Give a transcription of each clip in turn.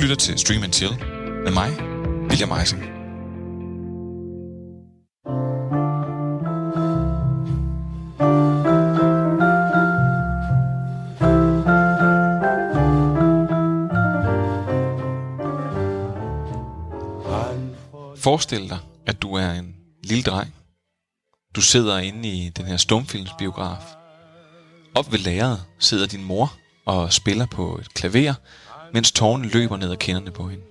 lytter til Stream and Chill med mig, William Eising. Forestil dig, at du er en lille dreng. Du sidder inde i den her stumfilmsbiograf. Op ved lageret sidder din mor og spiller på et klaver, mens tårnen løber ned ad kinderne på hende.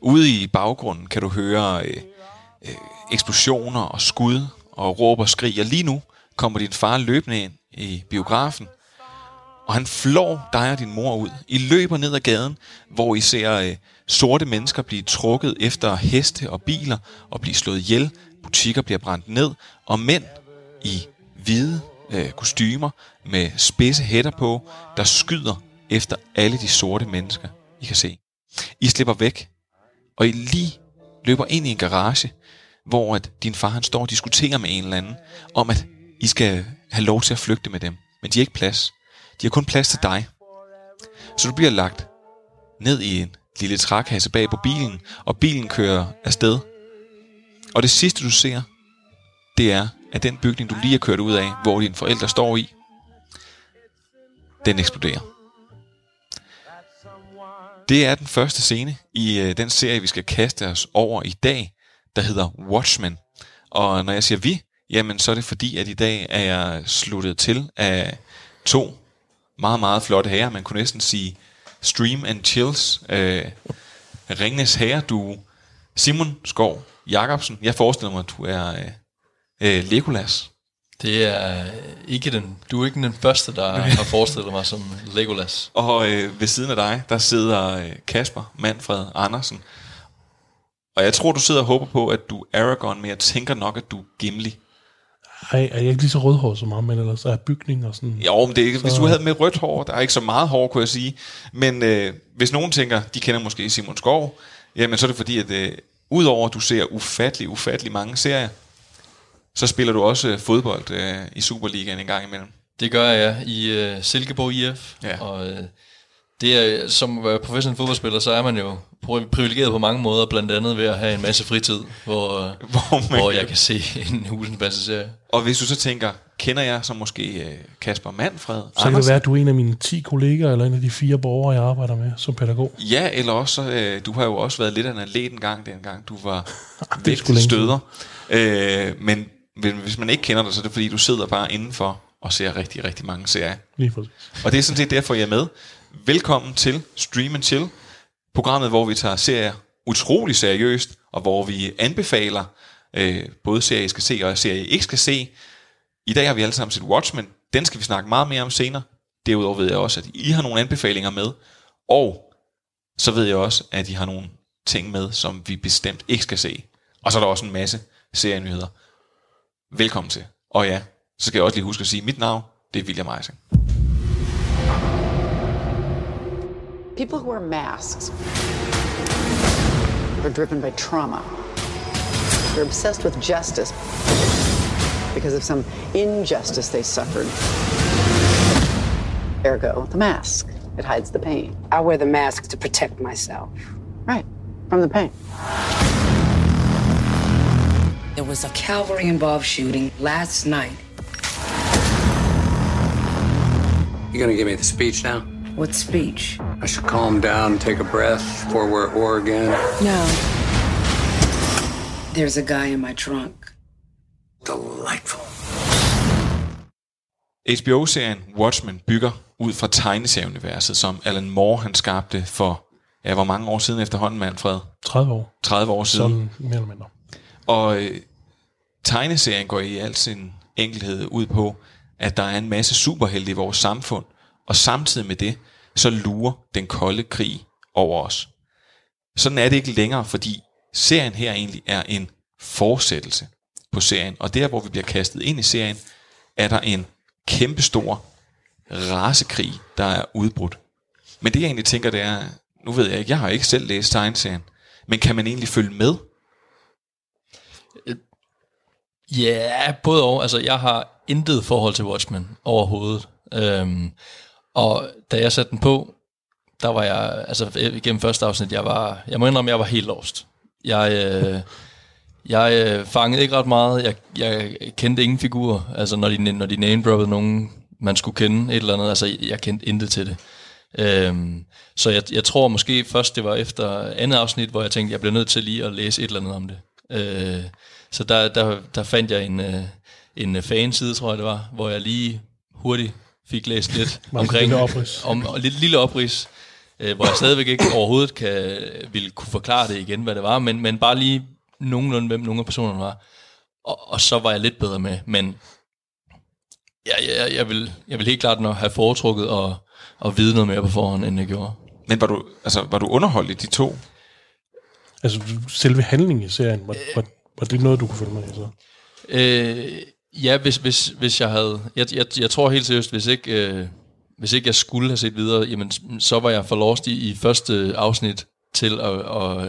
Ude i baggrunden kan du høre øh, øh, eksplosioner og skud og råb og skrig. Og lige nu kommer din far løbende ind i biografen, og han flår dig og din mor ud. I løber ned ad gaden, hvor I ser øh, sorte mennesker blive trukket efter heste og biler og blive slået ihjel. Butikker bliver brændt ned, og mænd i hvide øh, kostymer med spidse hætter på, der skyder efter alle de sorte mennesker, I kan se. I slipper væk, og I lige løber ind i en garage, hvor at din far han står og diskuterer med en eller anden, om at I skal have lov til at flygte med dem. Men de har ikke plads. De har kun plads til dig. Så du bliver lagt ned i en lille trækasse bag på bilen, og bilen kører afsted. Og det sidste du ser, det er, at den bygning, du lige har kørt ud af, hvor dine forældre står i, den eksploderer. Det er den første scene i øh, den serie, vi skal kaste os over i dag, der hedder Watchmen. Og når jeg siger vi, jamen så er det fordi, at i dag er jeg sluttet til af to meget, meget flotte herrer. Man kunne næsten sige Stream and Chills. Øh, Ringnes herre, du Simon Skov Jacobsen. Jeg forestiller mig, at du er øh, øh Legolas. Det er ikke den, du er ikke den første, der har forestillet mig som Legolas. Og øh, ved siden af dig, der sidder øh, Kasper Manfred Andersen. Og jeg tror, du sidder og håber på, at du er Aragorn, men jeg tænker nok, at du er Gimli. Ej, er jeg ikke lige så rødhåret som ham, men ellers er bygning og sådan... Jo, men det, er ikke- hvis du havde med rødt hår, der er ikke så meget hår, kunne jeg sige. Men øh, hvis nogen tænker, de kender måske Simon Skov, jamen så er det fordi, at øh, udover at du ser ufattelig, ufattelig mange serier, så spiller du også øh, fodbold øh, i Superligaen en gang imellem. Det gør jeg i uh, Silkeborg IF, Ja. og uh, det er, som professionel fodboldspiller, så er man jo pri- privilegeret på mange måder, blandt andet ved at have en masse fritid, hvor, uh, Hvor man hvor jeg kan se en husens masse serie. Og hvis du så tænker, kender jeg så måske øh, Kasper Manfred Så kan det være, at du er en af mine 10 kolleger, eller en af de fire borgere, jeg arbejder med som pædagog. Ja, eller også, øh, du har jo også været lidt af en atlet en gang, dengang du var er længe vægtstøder. Øh, men hvis man ikke kender dig, så er det fordi, du sidder bare indenfor og ser rigtig, rigtig mange serier. Lige præcis. Og det er sådan set derfor, jeg er med. Velkommen til Stream and Chill, programmet, hvor vi tager serier utrolig seriøst, og hvor vi anbefaler øh, både serier, I skal se, og serier, I ikke skal se. I dag har vi alle sammen set Watchmen. Den skal vi snakke meget mere om senere. Derudover ved jeg også, at I har nogle anbefalinger med. Og så ved jeg også, at I har nogle ting med, som vi bestemt ikke skal se. Og så er der også en masse serienyheder. Velkommen til. Og ja, så skal jeg også lige huske at sige, at mit navn, det er William Eising. People who wear masks are driven by trauma. They're obsessed with justice because of some injustice they suffered. Ergo, the mask. It hides the pain. I wear the mask to protect myself. Right. From the pain. There was a Calvary involved shooting last night. You gonna give me the speech now? What speech? I should calm down, take a breath before we're at war again. No. There's a guy in my trunk. Delightful. HBO-serien Watchmen bygger ud fra tegneserieuniverset, som Alan Moore han skabte for, ja, hvor mange år siden efterhånden, Manfred? 30 år. 30 år siden. Sådan mere eller mindre. Og øh, tegneserien går i al sin enkelhed ud på, at der er en masse superhelte i vores samfund, og samtidig med det, så lurer den kolde krig over os. Sådan er det ikke længere, fordi serien her egentlig er en fortsættelse på serien, og der hvor vi bliver kastet ind i serien, er der en kæmpestor rasekrig, der er udbrudt. Men det jeg egentlig tænker, det er, nu ved jeg ikke, jeg har ikke selv læst tegneserien, men kan man egentlig følge med? Ja, både og. Altså, jeg har intet forhold til Watchmen overhovedet. Øhm, og da jeg satte den på, der var jeg, altså gennem første afsnit, jeg var, jeg må indrømme, jeg var helt lost. Jeg, øh, jeg øh, fangede ikke ret meget. Jeg, jeg kendte ingen figurer. Altså, når de, når de name nogen, man skulle kende et eller andet. Altså, jeg kendte intet til det. Øhm, så jeg, jeg tror måske først, det var efter andet afsnit, hvor jeg tænkte, jeg bliver nødt til lige at læse et eller andet om det. Øh, så der, der, der fandt jeg en, øh, en fanside, tror jeg det var, hvor jeg lige hurtigt fik læst lidt omkring... lille oprids. Om, og lidt lille oprids, øh, hvor jeg stadigvæk ikke overhovedet kan, ville kunne forklare det igen, hvad det var, men, men bare lige nogenlunde, hvem nogle af personerne var. Og, og så var jeg lidt bedre med, men jeg, jeg, jeg, vil, jeg vil helt klart nok have foretrukket at, at vide noget mere på forhånd, end jeg gjorde. Men var du, altså, var du underholdt i de to? Altså, selve handlingen i serien, var, var, var det noget, du kunne følge med i så? Øh, ja, hvis, hvis, hvis jeg havde... Jeg, jeg, jeg tror helt seriøst, hvis ikke, øh, hvis ikke jeg skulle have set videre, jamen, så var jeg for lost i, i første afsnit til at, at,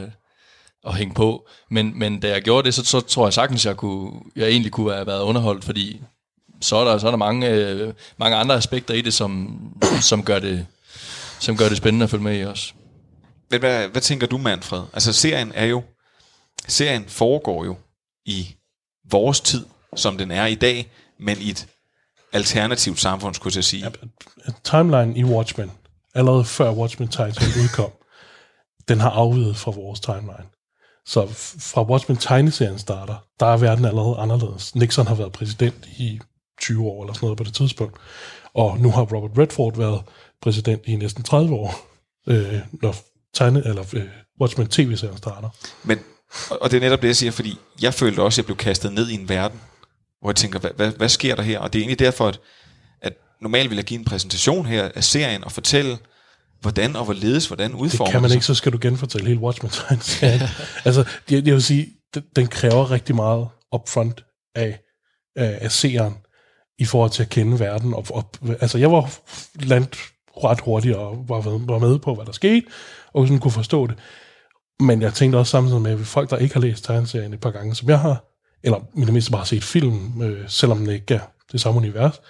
at hænge på. Men, men da jeg gjorde det, så, så tror jeg sagtens, jeg, kunne, jeg egentlig kunne have været underholdt, fordi så er der, så er der mange, øh, mange andre aspekter i det, som, som, gør det, som gør det spændende at følge med i også. Men hvad, hvad tænker du, Manfred? Altså, serien er jo... Serien foregår jo i vores tid, som den er i dag, men i et alternativt samfund, skulle jeg sige. Timeline i Watchmen, allerede før Watchmen Titan udkom, den har afvidet fra vores timeline. Så fra Watchmen tegneserien starter, der er verden allerede anderledes. Nixon har været præsident i 20 år eller sådan noget på det tidspunkt. Og nu har Robert Redford været præsident i næsten 30 år, øh, når tegne, eller, øh, Watchmen tv-serien starter. Men, og det er netop det, jeg siger, fordi jeg følte også, at jeg blev kastet ned i en verden, hvor jeg tænker, hvad, hvad, hvad sker der her? Og det er egentlig derfor, at, at normalt vil jeg give en præsentation her af serien og fortælle, hvordan og hvorledes, hvordan udformer Det kan man sig. ikke, så skal du genfortælle hele Watchmen tegneserien. altså, jeg, jeg vil sige, den, den kræver rigtig meget upfront af, af, af seeren, i forhold til at kende verden. Og, og, altså, jeg var landt ret hurtigt og var, med- var med på, hvad der skete, og sådan kunne forstå det. Men jeg tænkte også samtidig med, at folk, der ikke har læst tegneserien et par gange, som jeg har, eller i det mindste bare set film, øh, selvom det ikke er det samme univers,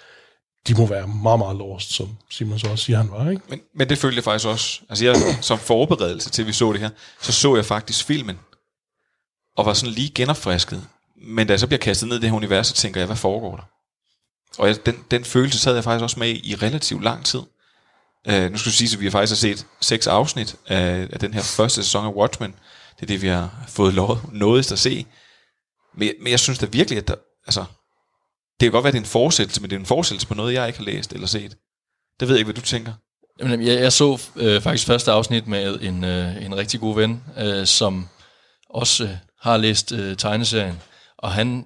de må være meget, meget lost, som Simon så også siger, han var, ikke? Men, men det følte jeg faktisk også. Altså jeg, som forberedelse til, at vi så det her, så så jeg faktisk filmen, og var sådan lige genopfrisket. Men da jeg så bliver kastet ned i det her univers, så tænker jeg, hvad foregår der? Og jeg, den, den følelse sad jeg faktisk også med i relativt lang tid. Uh, nu skal du sige, at vi har faktisk har set seks afsnit af, af den her første sæson af Watchmen. Det er det, vi har fået lov, noget at se. Men, men jeg synes da virkelig, at der, altså, det kan godt være, at det er en fortsættelse, men det er en fortsættelse på noget, jeg ikke har læst eller set. Det ved jeg ikke, hvad du tænker. Jamen, jeg, jeg så øh, faktisk første afsnit med en, øh, en rigtig god ven, øh, som også øh, har læst øh, tegneserien, og han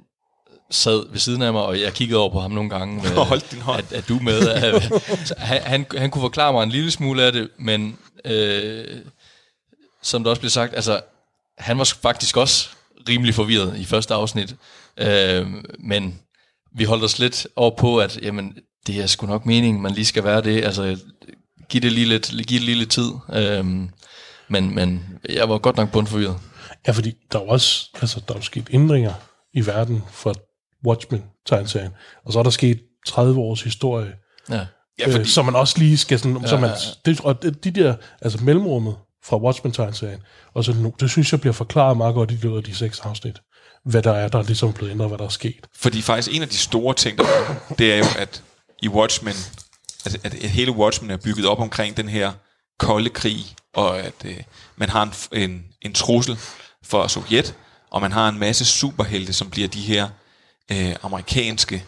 sad ved siden af mig, og jeg kiggede over på ham nogle gange, med, Hold din hånd. At, at du med. Så han, han, han kunne forklare mig en lille smule af det, men øh, som der også blev sagt, altså, han var faktisk også rimelig forvirret i første afsnit, øh, men vi holdt os lidt over på, at jamen, det er sgu nok meningen, man lige skal være det. Altså, giv det lige lidt, giv det lige lidt tid. Øhm, men, men jeg var godt nok bundforvirret. Ja, fordi der er jo også, altså, der er sket ændringer i verden fra Watchmen-tegneserien, og så er der sket 30 års historie, Ja. Ja, fordi, øh, som man også lige skal sådan, ja, så man, det, og de der, altså mellemrummet fra Watchmen-tegneserien, og så nu, det synes jeg bliver forklaret meget godt i løbet af de seks afsnit, hvad der er, der er ligesom blevet ændret, hvad der er sket. Fordi faktisk en af de store ting, der er, det er jo, at i Watchmen, at, at hele Watchmen er bygget op omkring den her kolde krig, og at øh, man har en, en, en trussel for Sovjet, og man har en masse superhelte, som bliver de her øh, amerikanske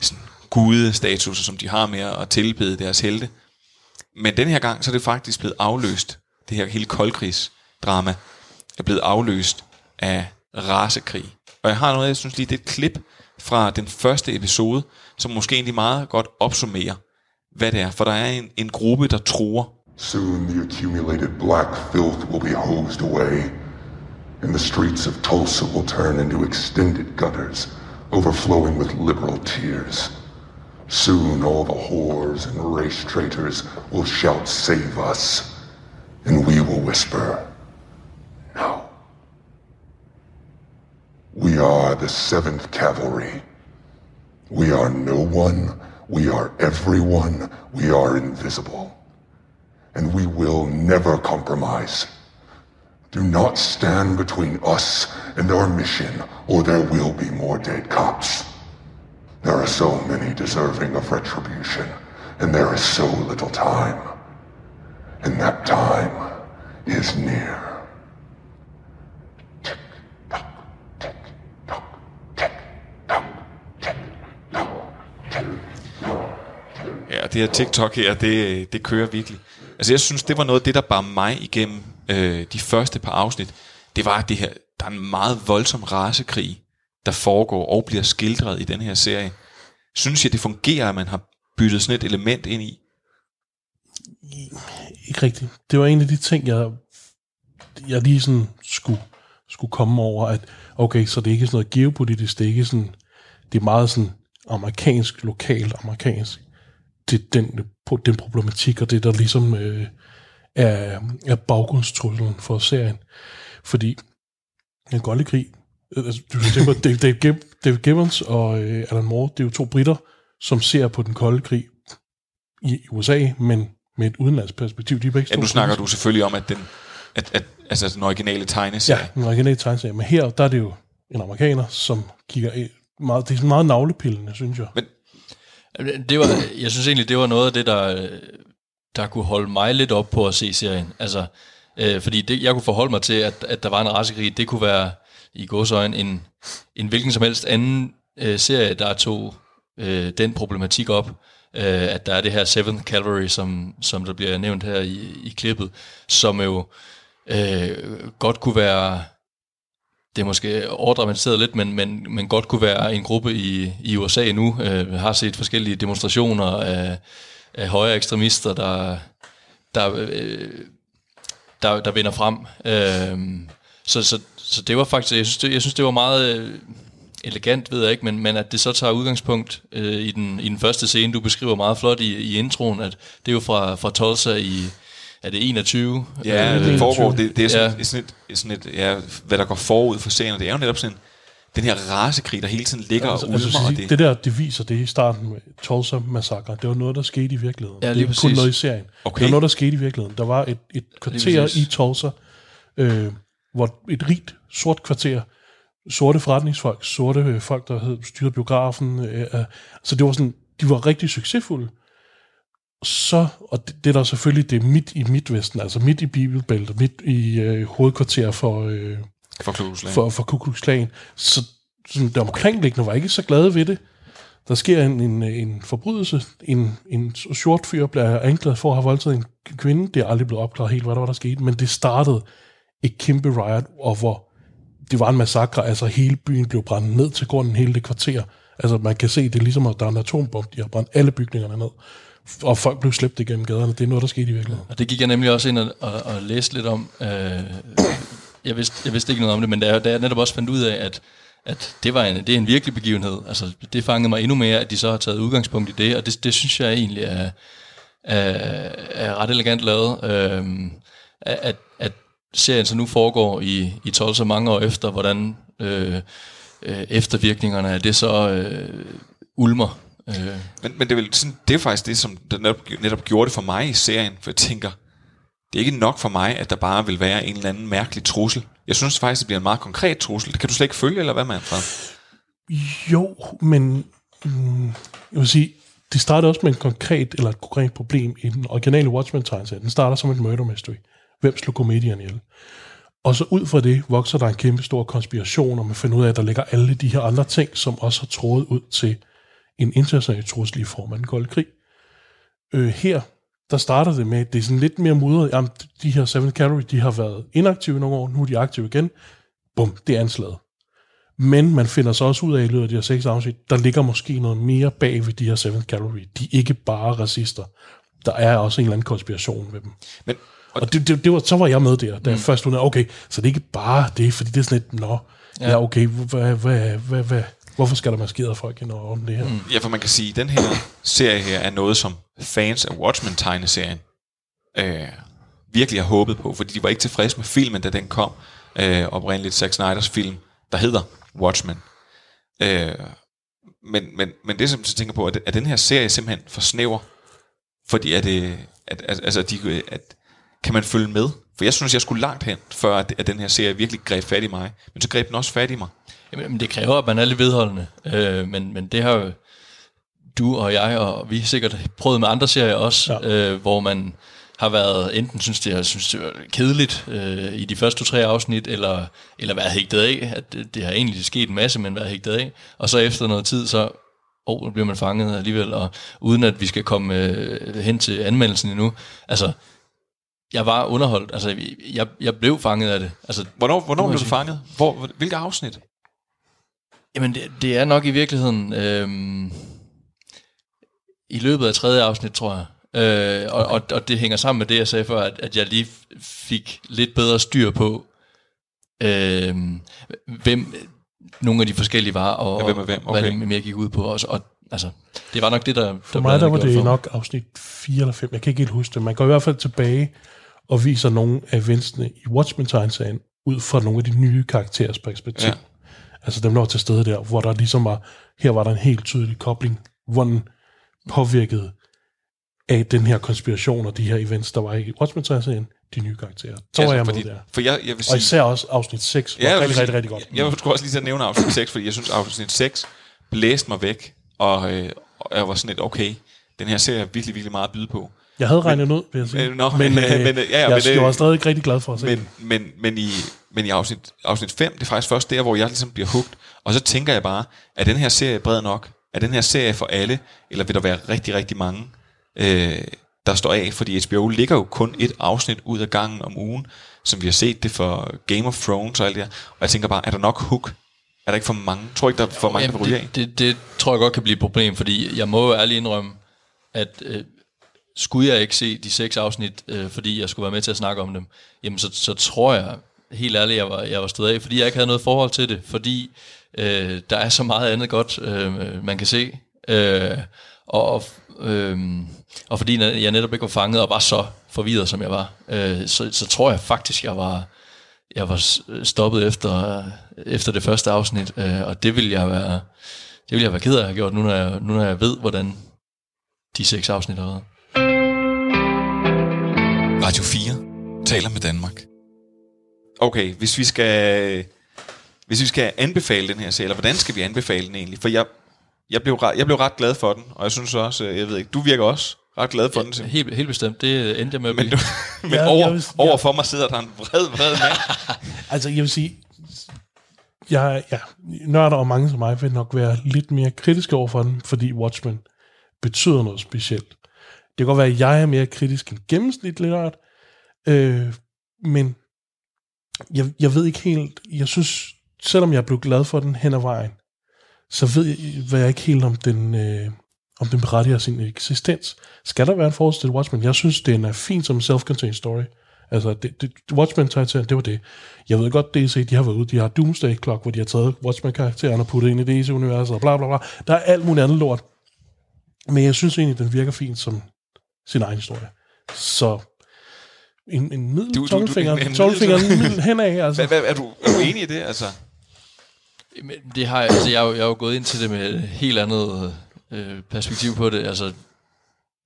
sådan, gudestatuser, som de har med at tilbede deres helte. Men den her gang, så er det faktisk blevet afløst, det her hele koldkrigsdrama, er blevet afløst af rasekrig. Og jeg har noget, jeg synes lige, det er et klip fra den første episode, som måske egentlig meget godt opsummerer, hvad det er. For der er en, en gruppe, der tror, Soon the accumulated black filth will be hosed away, and the streets of Tulsa will turn into extended gutters, overflowing with liberal tears. Soon all the whores and race traitors will shout, Save us, and we will whisper, No. We are the 7th Cavalry. We are no one, we are everyone, we are invisible. and we will never compromise. Do not stand between us and our mission, or there will be more dead cops. There are so many deserving of retribution, and there is so little time. And that time is near. Ja, det her TikTok her, det, det kører virkelig. Altså jeg synes, det var noget af det, der bar mig igennem øh, de første par afsnit. Det var det her, der er en meget voldsom rasekrig, der foregår og bliver skildret i den her serie. Synes jeg, det fungerer, at man har byttet sådan et element ind i? Ikke rigtigt. Det var en af de ting, jeg, jeg lige sådan skulle, skulle komme over, at okay, så det er ikke sådan noget geopolitisk, det er ikke sådan, det er meget sådan amerikansk, lokalt amerikansk. Det er den, den problematik, og det der ligesom øh, er, er baggrundstruslen for serien. Fordi den golde krig, øh, altså, du skal tænke på, David, David, Gib- David Gibbons og øh, Alan Moore, det er jo to britter, som ser på den kolde krig i USA, men med et udenlandsk perspektiv. De er begge Ja, nu snakker du selvfølgelig om, at den, at, at, altså den originale tegneserie. Ja, en original tegneserie. Men her, der er det jo en amerikaner, som kigger. Meget, det er meget navlepillende, synes jeg. Men Det var, jeg synes egentlig, det var noget af det, der, der kunne holde mig lidt op på at se serien. Altså, øh, fordi det, jeg kunne forholde mig til, at, at der var en rasekrig. Det kunne være i godsøjen en, en hvilken som helst anden øh, serie, der tog øh, den problematik op. Øh, at der er det her 7th Cavalry, som, som der bliver nævnt her i, i klippet, som jo øh, godt kunne være det er måske overdramatiseret lidt, men, men, men godt kunne være en gruppe i, i USA nu. Øh, har set forskellige demonstrationer af, af højre ekstremister, der, der, øh, der, der vinder frem. Øh, så, så, så det var faktisk, jeg synes, det, jeg synes, det var meget øh, elegant, ved jeg ikke, men, men at det så tager udgangspunkt øh, i, den, i den første scene, du beskriver meget flot i, i introen, at det er jo fra, fra Tulsa i, er det 21? Ja, Øh, det foregår, er det, det er sådan, Ja. sådan, et, sådan et, ja, hvad der går forud for og det er jo netop sådan den her rasekrig, der hele tiden ligger Altså, og altså, og sige, det, det der, det viser det i starten med Tulsa Massacre. Det var noget, der skete i virkeligheden. Ja, det lige er kun præcis. noget i serien. Okay. Det var noget, der skete i virkeligheden. Der var et, et kvarter i Tulsa, øh, hvor et rigt sort kvarter, sorte forretningsfolk, sorte øh, folk, der hed styrede biografen. Øh, øh, så det var sådan, de var rigtig succesfulde. Så, og det, det er der selvfølgelig, det er midt i Midtvesten, altså midt i Bibelbæltet, midt i øh, hovedkvarter for, øh, for for, for Ku Klux Klan. Så sådan, det omkringliggende var ikke så glade ved det. Der sker en, en, en forbrydelse. En, en sort fyr bliver anklaget for at have voldtaget en kvinde. Det er aldrig blevet opklaret helt, hvad der var, der skete. Men det startede et kæmpe riot, og hvor det var en massakre. Altså hele byen blev brændt ned til grunden, hele det kvarter. Altså man kan se, det er ligesom, at der er en atombombe. De har brændt alle bygningerne ned. Og folk blev slæbt igennem gaderne. Det er noget, der skete i virkeligheden. Og det gik jeg nemlig også ind og, og, og læste lidt om. Øh, jeg, vidste, jeg vidste ikke noget om det, men da jeg, da jeg netop også fandt ud af, at, at det, var en, det er en virkelig begivenhed, altså det fangede mig endnu mere, at de så har taget udgangspunkt i det, og det, det synes jeg egentlig er, er, er ret elegant lavet. Øhm, at, at serien så nu foregår i, i 12 så mange år efter, hvordan øh, øh, eftervirkningerne af det så øh, ulmer. Øh, Men, men det, er vel sådan, det er faktisk det, som der netop, netop gjorde det for mig i serien, for jeg tænker, det er ikke nok for mig, at der bare vil være en eller anden mærkelig trussel. Jeg synes faktisk, det bliver en meget konkret trussel. Det kan du slet ikke følge, eller hvad, Manfred? Jo, men mm, jeg vil sige, det starter også med en konkret, eller et konkret problem i den originale watchmen tegneserie. Den starter som et murder mystery. Hvem slog komedien ihjel? Og så ud fra det vokser der en kæmpe stor konspiration, og man finder ud af, at der ligger alle de her andre ting, som også har trådet ud til en international trussel i form af den kolde krig. Øh, her, der starter det med, at det er sådan lidt mere mudret. Jamen, de her Seven Cavalry, de har været inaktive nogle år, nu er de aktive igen. Bum, det er anslaget. Men man finder så også ud af i løbet af de her seks afsnit, der ligger måske noget mere bag ved de her Seventh Cavalry. De er ikke bare racister. Der er også en eller anden konspiration ved dem. Men, Og, og det, det, det var, så var jeg med der, da jeg først ud okay, så det er ikke bare det, fordi det er sådan et, nå, ja, ja okay, hvad, hvad, hvad, hvad, hvorfor skal der maskerede folk ind over det her? Mm. ja, for man kan sige, at den her serie her er noget, som fans af Watchmen-tegneserien øh, virkelig har håbet på, fordi de var ikke tilfredse med filmen, da den kom. Øh, oprindeligt Zack Snyders film, der hedder Watchmen. Øh, men, men, men det, som jeg tænker på, er, at den her serie simpelthen for snæver, fordi er det, øh, at, at, altså, de, at, kan man følge med? For jeg synes, jeg skulle langt hen, før at, at den her serie virkelig greb fat i mig. Men så greb den også fat i mig. Jamen, men det kræver, at man er lidt vedholdende. Øh, men, men det har jo du og jeg, og vi har sikkert prøvet med andre serier også, ja. øh, hvor man har været, enten synes det, synes det var kedeligt øh, i de første to-tre afsnit, eller, eller været hægtet af, at det, det har egentlig sket en masse, men været hægtet af, og så efter noget tid, så oh, nu bliver man fanget alligevel, og uden at vi skal komme øh, hen til anmeldelsen endnu, altså, jeg var underholdt, altså, jeg, jeg blev fanget af det. Altså, Hvornår, hvornår blev du fanget? Hvor, hvilke afsnit? Jamen, det, det er nok i virkeligheden øh, i løbet af tredje afsnit, tror jeg. Øh, og, og, og det hænger sammen med det, jeg sagde før, at, at jeg lige fik lidt bedre styr på, øh, hvem nogle af de forskellige var, og, Ja, hvem er hvem, og hvad okay. det mere gik ud på. Og, og, altså, det var nok det, der... For mig der var det nok afsnit 4 eller 5. Jeg kan ikke helt huske det. Man går i hvert fald tilbage og viser nogle af eventsene i Watchmen-tegneserien ud fra nogle af de nye karakterers perspektiv. Ja. Ja. Altså dem, der var til stede der, hvor der ligesom var, her var der en helt tydelig kobling, hvordan påvirkede af den her konspiration og de her events, der var i Watchmen-tegneserien, de nye karakterer. Så var jeg med der. For jeg, jeg vil Og sige, især også afsnit 6 var jeg vil rigtig, sige- rigtig, rigtig godt. Jeg, jeg skulle også lige at nævne afsnit 6, fordi jeg synes, afsnit 6 blæste mig væk, og, øh, og jeg var sådan lidt, okay, den her serie er virkelig, virkelig meget at byde på. Jeg havde regnet ud, vil jeg sige. Øh, nå, men, men, øh, men, ja, ja, jeg, men jeg var stadig rigtig glad for at se Men, men, men i, men i afsnit, afsnit 5, det er faktisk først der, hvor jeg ligesom bliver hugt. Og så tænker jeg bare, er den her serie bred nok? Er den her serie for alle? Eller vil der være rigtig, rigtig mange, øh, der står af? Fordi HBO ligger jo kun et afsnit ud af gangen om ugen, som vi har set det for Game of Thrones og alt det her. Og jeg tænker bare, er der nok hook? Er der ikke for mange? Tror ikke, der er for mange, der vil ryge af? det, det, det tror jeg godt kan blive et problem, fordi jeg må jo ærligt indrømme, at øh, skulle jeg ikke se de seks afsnit, øh, fordi jeg skulle være med til at snakke om dem, jamen så, så tror jeg, helt ærligt, jeg var, jeg var stået af, fordi jeg ikke havde noget forhold til det, fordi øh, der er så meget andet godt, øh, man kan se, øh, og, øh, og fordi jeg netop ikke var fanget og var så forvirret, som jeg var, øh, så, så tror jeg faktisk, jeg var jeg var stoppet efter, efter det første afsnit, øh, og det ville jeg være, det vil jeg være ked af at have gjort, nu når jeg, nu når jeg ved, hvordan de seks afsnit har været. Radio 4 taler med Danmark. Okay, hvis vi skal hvis vi skal anbefale den her serie, eller hvordan skal vi anbefale den egentlig? For jeg, jeg, blev, ret, jeg blev ret glad for den, og jeg synes også, øh, jeg ved ikke, du virker også ret glad for den. Sim. Helt, helt bestemt, det endte jeg med at Men, blive. du, men Ja, over, vil- over ja. for mig sidder der en vred, vred mand. Altså, jeg vil sige, jeg, ja, nørder og mange som mig vil nok være lidt mere kritiske over for den, fordi Watchmen betyder noget specielt. Det kan godt være, at jeg er mere kritisk end gennemsnit litterært, øh, men jeg, jeg ved ikke helt, jeg synes, selvom jeg blev glad for den hen ad vejen, så ved jeg, ved jeg ikke helt, om den, øh, om den berettiger sin eksistens. Skal der være en forhold til Watchmen? Jeg synes, den er fin som en self-contained story. Altså, det, det, Watchmen-karakteren, det var det. Jeg ved godt, DC, de har været ude, de har Doomsday Clock, hvor de har taget Watchmen-karakteren og puttet ind i DC-universet, og bla bla bla. Der er alt muligt andet lort. Men jeg synes egentlig, den virker fint som sin egen historie. Så en, en middel Du- du- du- tommelfinger, en- en tommelfinger middel- henad, altså. Hvad, hvad, er, du, er du enig i det? Altså, Men det har jeg, altså jeg, jeg er jo gået ind til det med et helt andet øh, perspektiv på det. Altså,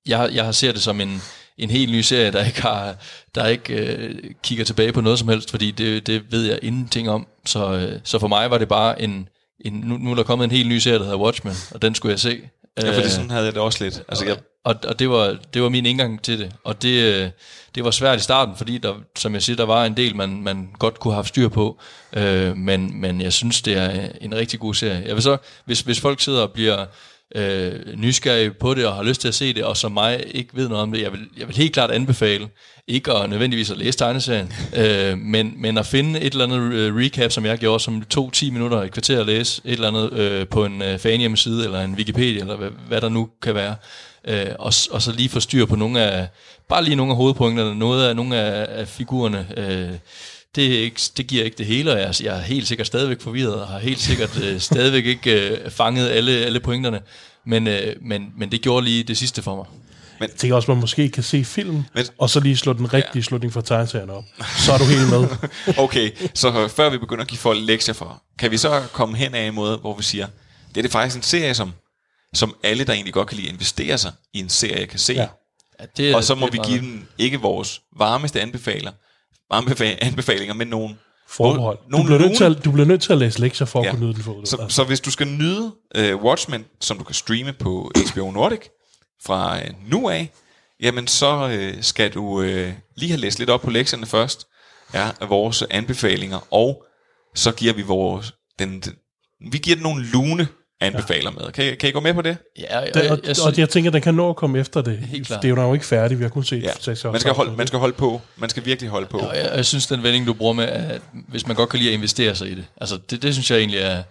jeg, jeg har ser det som en, en helt ny serie, der ikke har, der ikke øh, kigger tilbage på noget som helst, fordi det, det ved jeg ingenting om. Så, øh, så for mig var det bare en, en nu, nu er der kommet en helt ny serie, der hedder Watchmen, og den skulle jeg se. ja, for Øh, det sådan havde jeg det også lidt. Altså, jeg, og, og det, var, det var min indgang til det. Og det, øh, det var svært i starten, fordi der, som jeg siger, der var en del, man, man godt kunne have haft styr på. Øh, men, men jeg synes, det er en rigtig god serie. Jeg vil så, hvis, hvis folk sidder og bliver øh, nysgerrige på det og har lyst til at se det, og som mig ikke ved noget om det, jeg vil, jeg vil helt klart anbefale ikke at nødvendigvis at læse tegneserien, øh, men, men at finde et eller andet øh, recap, som jeg gjorde, som tog 10 minutter, et kvarter at læse, et eller andet øh, på en øh, fanhjemmeside, eller en Wikipedia, eller hvad, hvad der nu kan være, øh, og, og så lige få styr på nogle af, bare lige nogle af hovedpunkterne, noget af nogle af, af figurerne, øh, det, er ikke, det giver ikke det hele, og jeg, jeg er helt sikkert stadigvæk forvirret, og har helt sikkert øh, stadigvæk ikke øh, fanget alle, alle pointerne, men, øh, men, men det gjorde lige det sidste for mig. Jeg tænker også, at man måske kan se filmen, Men- og så lige slå den rigtige ja. slutning fra tegneserien op. Så er du helt med. okay, så før vi begynder at give folk lektier for, kan vi så komme hen af en måde, hvor vi siger, det er det faktisk en serie, som, som alle, der egentlig godt kan lide at investere sig i en serie, kan se. Ja. Ja, det og så må det vi give dem ikke vores varmeste anbefaler, varme befa- anbefalinger, men nogle Forbehold. Du nogle bliver, nødt til at, du bliver nødt til at læse lektier for at Ja. kunne nyde den fod. Så, så hvis du skal nyde uh, Watchmen, som du kan streame på HBO Nordic fra uh, nu af, jamen så uh, skal du uh, lige have læst lidt op på lektierne først, ja, af vores anbefalinger, og så giver vi vores, den, den, vi giver den nogle lune anbefaler med. Kan I, kan I gå med på det? Ja, og, det, og, jeg, og, jeg, og synes, jeg tænker, den kan nå at komme efter det. Helt klart. Det er jo ikke færdigt. Vi har kun set Ja. seks Man skal, holde, man skal holde på. Man skal virkelig holde på. og jeg, jeg synes, den vending, du bruger med, at hvis man godt kan lide at investere sig i det, altså det, det synes jeg egentlig er,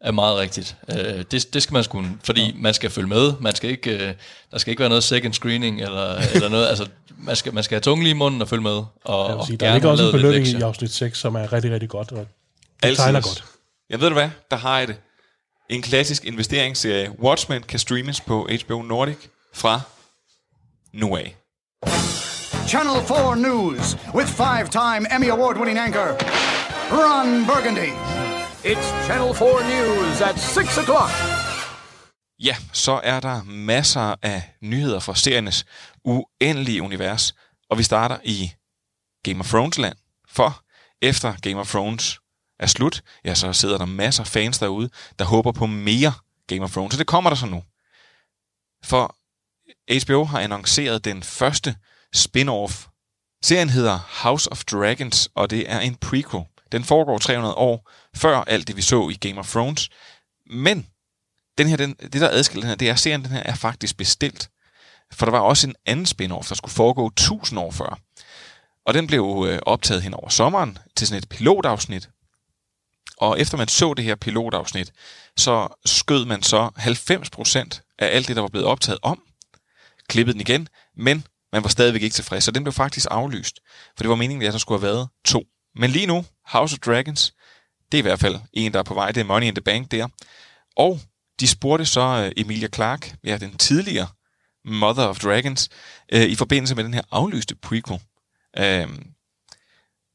er meget rigtigt. Øh, det, det skal man sgu, fordi ja. man skal følge med. Man skal ikke, øh, der skal ikke være noget second screening eller, eller noget. Altså, man skal, man skal have tungen lige i munden og følge med. Og, Jeg vil og sige, der gerne ligger også en belønning i afsnit 6, som er rigtig, rigtig godt. Og det Altid. tegner godt. Jeg ved du hvad, der har jeg det. En klassisk investeringsserie. Watchmen kan streames på HBO Nordic fra nu af. Channel 4 News with five time Emmy Award winning anchor, Ron Burgundy. It's Channel 4 News at 6 o'clock. Ja, så er der masser af nyheder fra seriernes uendelige univers. Og vi starter i Game of Thrones land. For efter Game of Thrones er slut, ja, så sidder der masser af fans derude, der håber på mere Game of Thrones. Så det kommer der så nu. For HBO har annonceret den første spin-off. Serien hedder House of Dragons, og det er en prequel. Den foregår 300 år før alt det, vi så i Game of Thrones. Men den her, den, det der adskiller den her, det er, at serien den her er faktisk bestilt. For der var også en anden spin-off, der skulle foregå 1000 år før. Og den blev øh, optaget hen over sommeren til sådan et pilotafsnit. Og efter man så det her pilotafsnit, så skød man så 90% af alt det, der var blevet optaget om, klippede den igen, men man var stadigvæk ikke tilfreds, så den blev faktisk aflyst. For det var meningen, at der skulle have været to. Men lige nu, House of Dragons, det er i hvert fald en, der er på vej, det er Money in the Bank der. Og de spurgte så øh, Emilia Clarke, ja, den tidligere Mother of Dragons, øh, i forbindelse med den her aflyste prequel, øh,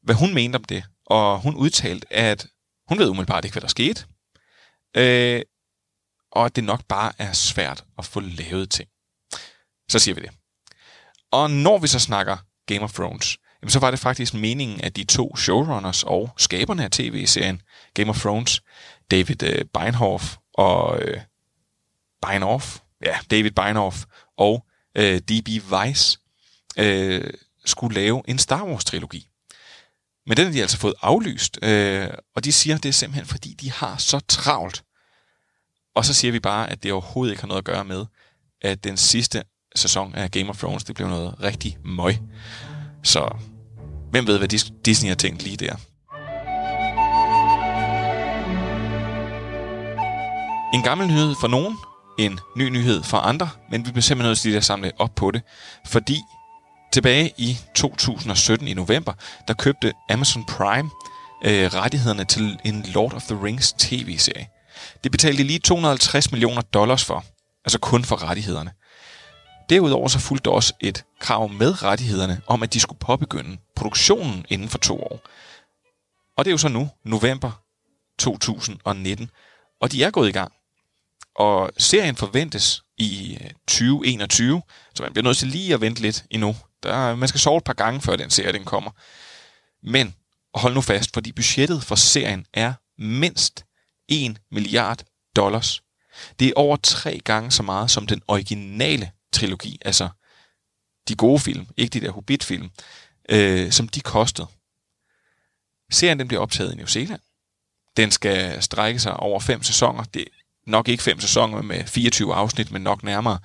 hvad hun mente om det. Og hun udtalte, at hun ved umiddelbart ikke, hvad der skete, øh, og at det nok bare er svært at få lavet ting. Så siger vi det. Og når vi så snakker Game of Thrones, jamen så var det faktisk meningen, at de to showrunners og skaberne af tv-serien Game of Thrones, David øh, Beinhoff og øh, Beinhoff, ja, David Beinhoff og øh, D.B. Weiss øh, skulle lave en Star Wars-trilogi. Men den har de altså fået aflyst, øh, og de siger, at det er simpelthen fordi, de har så travlt. Og så siger vi bare, at det overhovedet ikke har noget at gøre med, at den sidste sæson af Game of Thrones, det blev noget rigtig møg. Så hvem ved, hvad Disney har tænkt lige der. En gammel nyhed for nogen, en ny nyhed for andre, men vi bliver simpelthen nødt til at samle op på det, fordi tilbage i 2017 i november, der købte Amazon Prime øh, rettighederne til en Lord of the Rings tv-serie. Det betalte lige 250 millioner dollars for, altså kun for rettighederne. Derudover så fulgte også et krav med rettighederne om, at de skulle påbegynde produktionen inden for to år. Og det er jo så nu, november 2019, og de er gået i gang. Og serien forventes i øh, 2021, så man bliver nødt til lige at vente lidt endnu. Der, man skal sove et par gange, før den serie den kommer. Men hold nu fast, fordi budgettet for serien er mindst 1 milliard dollars. Det er over tre gange så meget som den originale trilogi, altså de gode film, ikke de der Hobbit-film, øh, som de kostede. Serien den bliver optaget i New Zealand. Den skal strække sig over fem sæsoner. Det er nok ikke fem sæsoner med 24 afsnit, men nok nærmere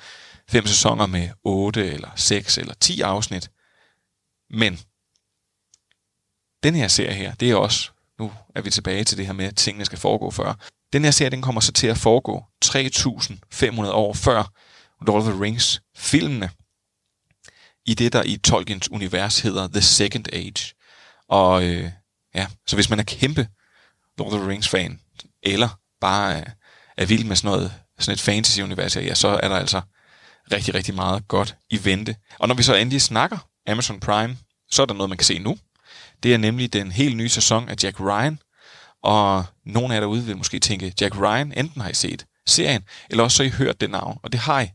fem sæsoner med 8 eller 6 eller 10 afsnit. Men den her serie her, det er også, nu er vi tilbage til det her med, at tingene skal foregå før. Den her serie, den kommer så til at foregå 3.500 år før Lord of the Rings filmene i det, der i Tolkiens univers hedder The Second Age. Og øh, ja, så hvis man er kæmpe Lord of the Rings fan, eller bare er, er vild med sådan noget, sådan et fantasy-univers, ja, så er der altså rigtig, rigtig meget godt i vente. Og når vi så endelig snakker Amazon Prime, så er der noget, man kan se nu. Det er nemlig den helt nye sæson af Jack Ryan, og nogle af jer derude vil måske tænke, Jack Ryan, enten har I set serien, eller også så har I hørt det navn, og det har I.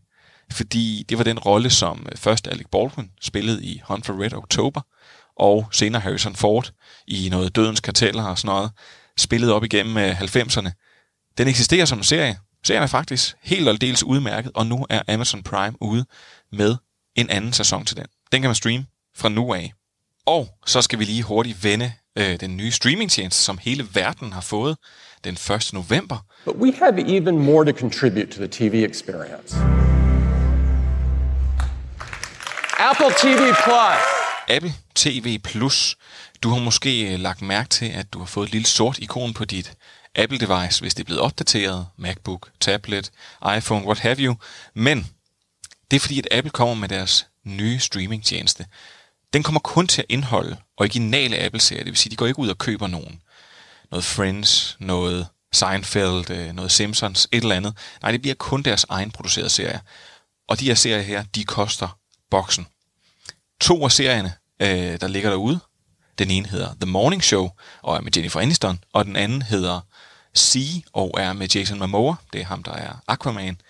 fordi det var den rolle, som øh, først Alec Baldwin spillede i Hunt for Red October, og senere Harrison Ford i noget Dødens Karteller og sådan noget, spillede op igennem øh, 90'erne. Den eksisterer som en serie. Serien er faktisk helt og dels udmærket, og nu er Amazon Prime ude med en anden sæson til den. Den kan man streame fra nu af. Og så skal vi lige hurtigt vende øh, den nye streamingtjeneste, som hele verden har fået den 1. november. But we have even more to contribute to the TV experience. Apple TV Plus. Apple TV Plus. Du har måske øh, lagt mærke til, at du har fået et lille sort ikon på dit Apple-device, hvis det er blevet opdateret. MacBook, tablet, iPhone, what have you. Men det er fordi, at Apple kommer med deres nye streamingtjeneste. Den kommer kun til at indeholde originale Apple-serier. Det vil sige, de går ikke ud og køber nogen. Noget Friends, noget Seinfeld, øh, noget Simpsons, et eller andet. Nej, det bliver kun deres egen producerede serier. Og de her serier her, de koster boksen. To af serierne, øh, der ligger derude, den ene hedder The Morning Show, og er med Jennifer Aniston, og den anden hedder Sea, og er med Jason Momoa, det er ham, der er Aquaman.